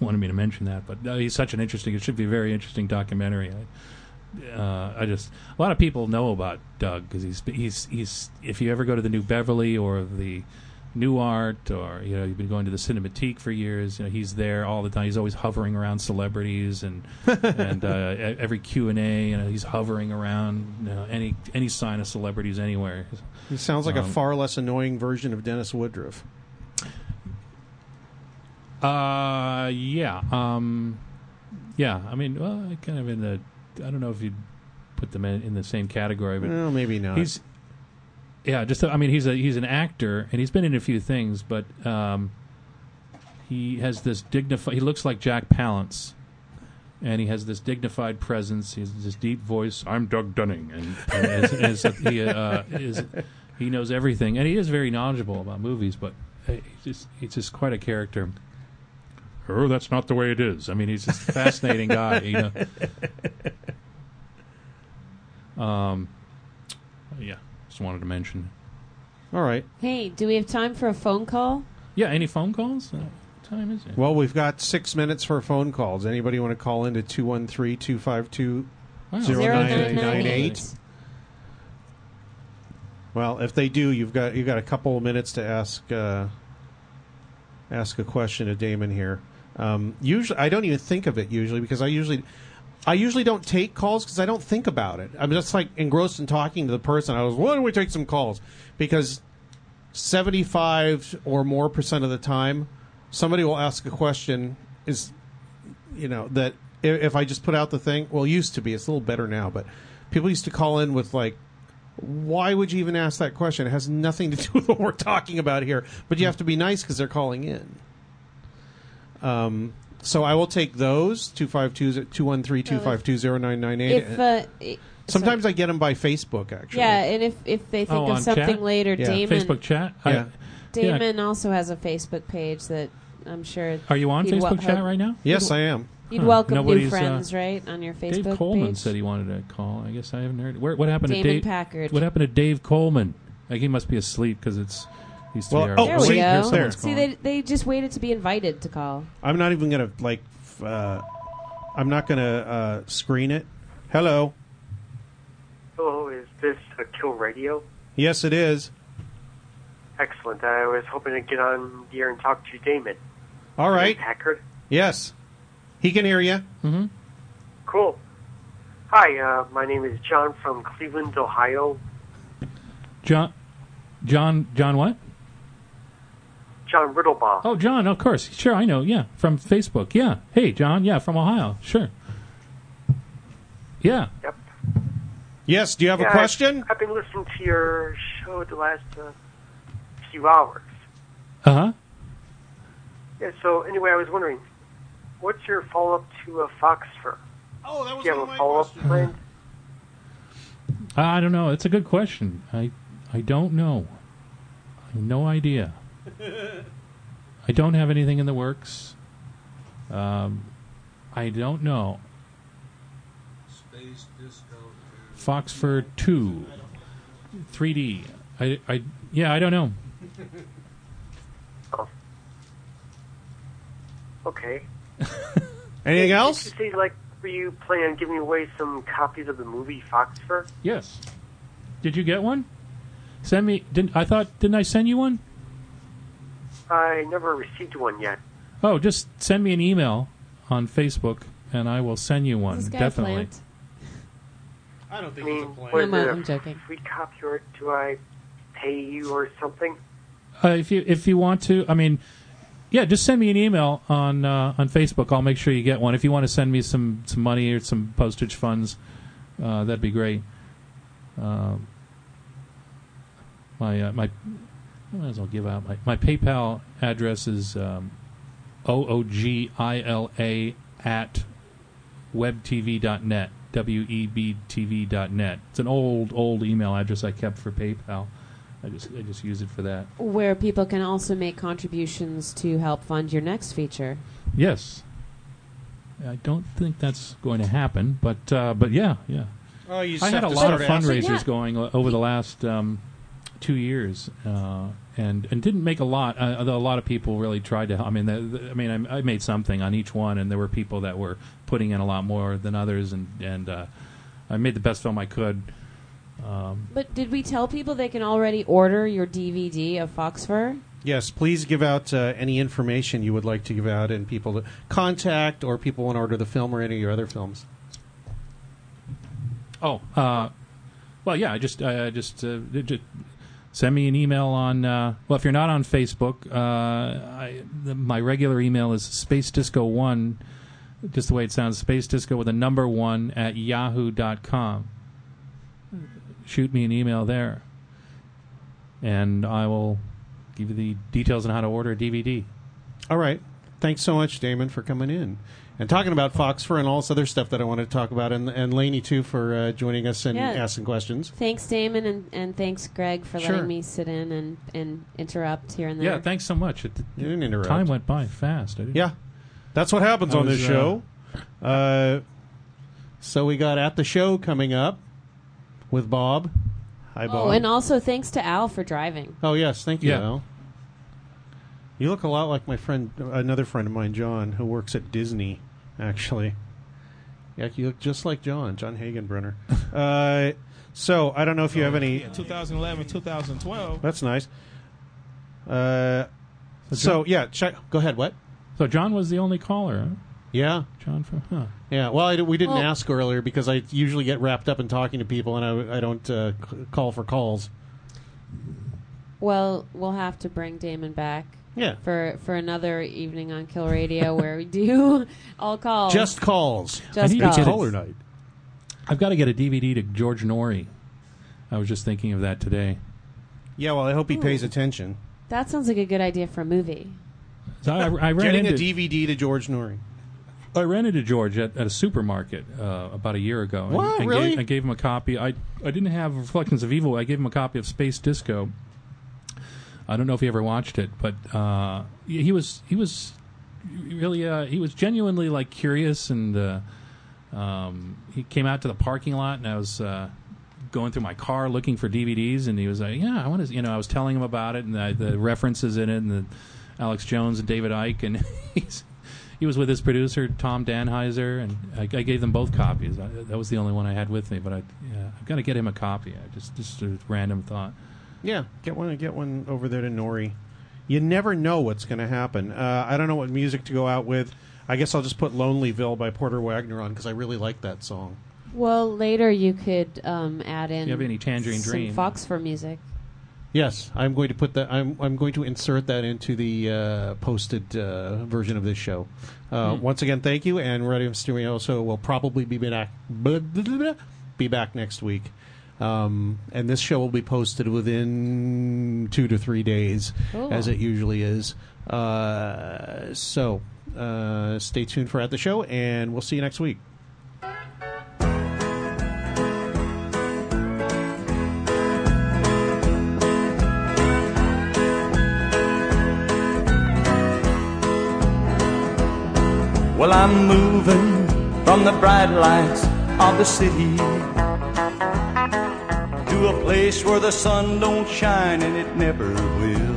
wanted me to mention that, but uh, he's such an interesting. It should be a very interesting documentary. I, uh, I just a lot of people know about Doug because he's he's he's if you ever go to the New Beverly or the Nuart or you know you've been going to the Cinematheque for years. You know he's there all the time. He's always hovering around celebrities and [LAUGHS] and uh, every Q and A. You know he's hovering around you know, any any sign of celebrities anywhere. He sounds like a Um, far less annoying version of Dennis Woodruff. Uh, yeah. Um, yeah. I mean, well, kind of in the. I don't know if you'd put them in, in the same category, but Well, maybe not. he's. Yeah, just I mean, he's a he's an actor, and he's been in a few things, but um, he has this dignified. He looks like Jack Palance, and he has this dignified presence. He has this deep voice. I'm Doug Dunning, and, and as, as he uh, is, he knows everything, and he is very knowledgeable about movies. But uh, he's just he's just quite a character. Oh, that's not the way it is. I mean, he's just a fascinating guy. You know. [LAUGHS] Um. Yeah, just wanted to mention. All right. Hey, do we have time for a phone call? Yeah, any phone calls? Uh, what time is it? Well, we've got six minutes for phone calls. Anybody want to call into 213 252 0998? Well, if they do, you've got you've got a couple of minutes to ask uh, ask a question to Damon here. Um, usually, I don't even think of it usually because I usually I usually don't take calls because I don't think about it. I'm just like engrossed in talking to the person. I was, why don't we take some calls? Because 75 or more percent of the time, somebody will ask a question is, you know, that i- if I just put out the thing, well, used to be, it's a little better now, but people used to call in with like Why would you even ask that question? It has nothing to do with what we're talking about here. But you have to be nice because they're calling in. Um, so I will take those 252-213-252-0998. If uh, i- Sometimes I get them by Facebook, actually. yeah, and if if they think Oh, of on something chat? later, Yeah. Damon Facebook chat. I- Yeah. yeah. Damon also has a Facebook page that I'm sure. Are you on he'd wel- Facebook chat right now? Yes, I am. You'd Huh. welcome new Nobody's, uh, friends, right, on your Facebook Dave Coleman page. said he wanted to call. I guess I haven't heard. Where, what happened Damon to Dave? Packard. What happened to Dave Coleman? Like he must be asleep because it's he's three Well, hours. oh, there see, we here's go. someone's See, they they just waited to be invited to call. I'm not even going to, like, f- uh, I'm not going to uh, screen it. Hello. Hello, is this a Kill Radio? Yes, it is. Excellent. I was hoping to get on the air and talk to Damon. All right. Packard. Yes. He can hear you. Mm-hmm. Cool. Hi, uh, my name is John from Cleveland, Ohio. John, John, John, what? John Riddlebaugh. Oh, John. Of course, sure. I know. Yeah, from Facebook. Yeah. Hey, John. Yeah, from Ohio. Sure. Yeah. Yep. Yes. Do you have Yeah, a question? I've, I've been listening to your show the last uh, few hours. Uh huh. Yeah. So anyway, I was wondering, what's your follow-up to uh, Fox for? Oh, that was Do you have a follow-up planned? I don't know. It's a good question. I I don't know. I have no idea. I don't have anything in the works. Um, I don't know. Space Disco. Foxfur two, 3D. I, I yeah. I don't know. [LAUGHS] Okay. [LAUGHS] Anything else? Did you say, like, were you planning on giving away some copies of the movie Foxfur? Yes. Did you get one? Send me. Didn't I thought? Didn't I send you one? I never received one yet. Oh, just send me an email on Facebook, and I will send you one. Is this guy Definitely. plant? I don't I think mean, he's a plan. was I'm, it uh, a I'm joking. free copy or do I pay you or something? Uh, if you if you want to, I mean, yeah, just send me an email on uh, on Facebook. I'll make sure you get one. If you want to send me some some money or some postage funds, uh, that'd be great. Um, my uh, my I might as well give out my my PayPal address is um, o o g i l a at webtv.net w e b t v dot net. It's an old old email address I kept for PayPal. I just I just use it for that. Where people can also make contributions to help fund your next feature. Yes. I don't think that's going to happen, but uh, but yeah, yeah. Oh, you I had a lot of fundraisers Yeah. going over the last um, two years, uh, and and didn't make a lot. Uh, although a lot of people really tried to. I mean, the, the, I mean, I, I made something on each one, and there were people that were putting in a lot more than others, and and uh, I made the best film I could. Um, But did we tell people they can already order your DVD of Foxfur? Yes, please give out uh, any information you would like to give out and people to contact or people want to order the film or any of your other films. Oh, uh, well, yeah. I just, uh, just, uh, just send me an email on. Uh, well, if you're not on Facebook, uh, I, the, my regular email is space disco one, just the way it sounds. Space disco with a number one at yahoo.com. Shoot me an email there, and I will give you the details on how to order a DVD. All right. Thanks so much, Damon, for coming in and talking about Foxfur and all this other stuff that I wanted to talk about, and, and Laney too for uh, joining us and Yeah. asking questions. Thanks, Damon, and, and thanks, Greg, for Sure. letting me sit in and, and interrupt here and there. Yeah, thanks so much. It, You didn't interrupt. time went by fast. I didn't- Yeah, that's what happens I on was, this uh, show. Uh, so we got at the show coming up with Bob. Hi, Bob. Oh, and also thanks to Al for driving. Oh yes, thank you, Yeah. Al. You look a lot like my friend, another friend of mine, John, who works at Disney. Actually, yeah, you look just like John, John Hagenbrenner. [LAUGHS] uh, so I don't know if you have any. 2011, 2012. That's nice. Uh, so yeah, check. Go ahead. What? So John was the only caller. Huh? Yeah, John from huh. yeah. Well, I, we didn't Well- ask earlier because I usually get wrapped up in talking to people, and I, I don't uh, c- call for calls. Well, we'll have to bring Damon back Yeah, for, for another evening on Kill Radio [LAUGHS] where we do [LAUGHS] all calls. just calls. Just I need to calls. get. Caller night. I've got to get a DVD to George Noory. I was just thinking of that today. Yeah, well, I hope he pays attention. That sounds like a good idea for a movie. So I, I ran Getting into a DVD to George Noory. I ran into George at, at a supermarket uh, about a year ago. And, What? and Really? Gave, I gave him a copy. I I didn't have Reflections of Evil. I gave him a copy of Space Disco. I don't know if he ever watched it, but uh, he was he was really uh, he was genuinely like curious, and uh, um, he came out to the parking lot, and I was. Uh, Going through my car looking for DVDs, and he was like, "Yeah, I want to." You know, I was telling him about it and the, the references in it, and the Alex Jones and David Icke, and [LAUGHS] he was with his producer Tom Danheiser, and I, I gave them both copies. I, that was the only one I had with me, but I I've got to get him a copy. I just just a random thought. Yeah, get one. Get one over there to Noory. You never know what's going to happen. Uh, I don't know what music to go out with. I guess I'll just put "Lonelyville" by Porter Wagoner on because I really like that song. Well, later you could um, add in you have any Tangerine some Dream? Foxfur music. Yes, I'm going to put that. I'm I'm going to insert that into the uh, posted uh, version of this show. Uh, Hmm. Once again, thank you, and Radio Mysterioso will probably be back be back next week. Um, and this show will be posted within two to three days, Cool. as it usually is. Uh, so uh, stay tuned for at the show, and we'll see you next week. Well, I'm moving from the bright lights of the city to a place where the sun don't shine and it never will.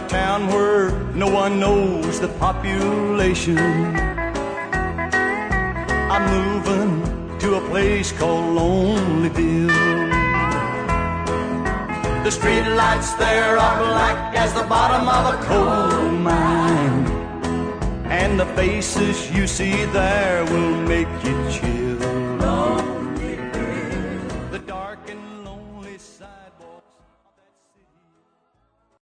A town where no one knows the population. I'm moving to a place called Lonelyville. The street lights there are black as the bottom of a coal mine. And the faces you see there will make you.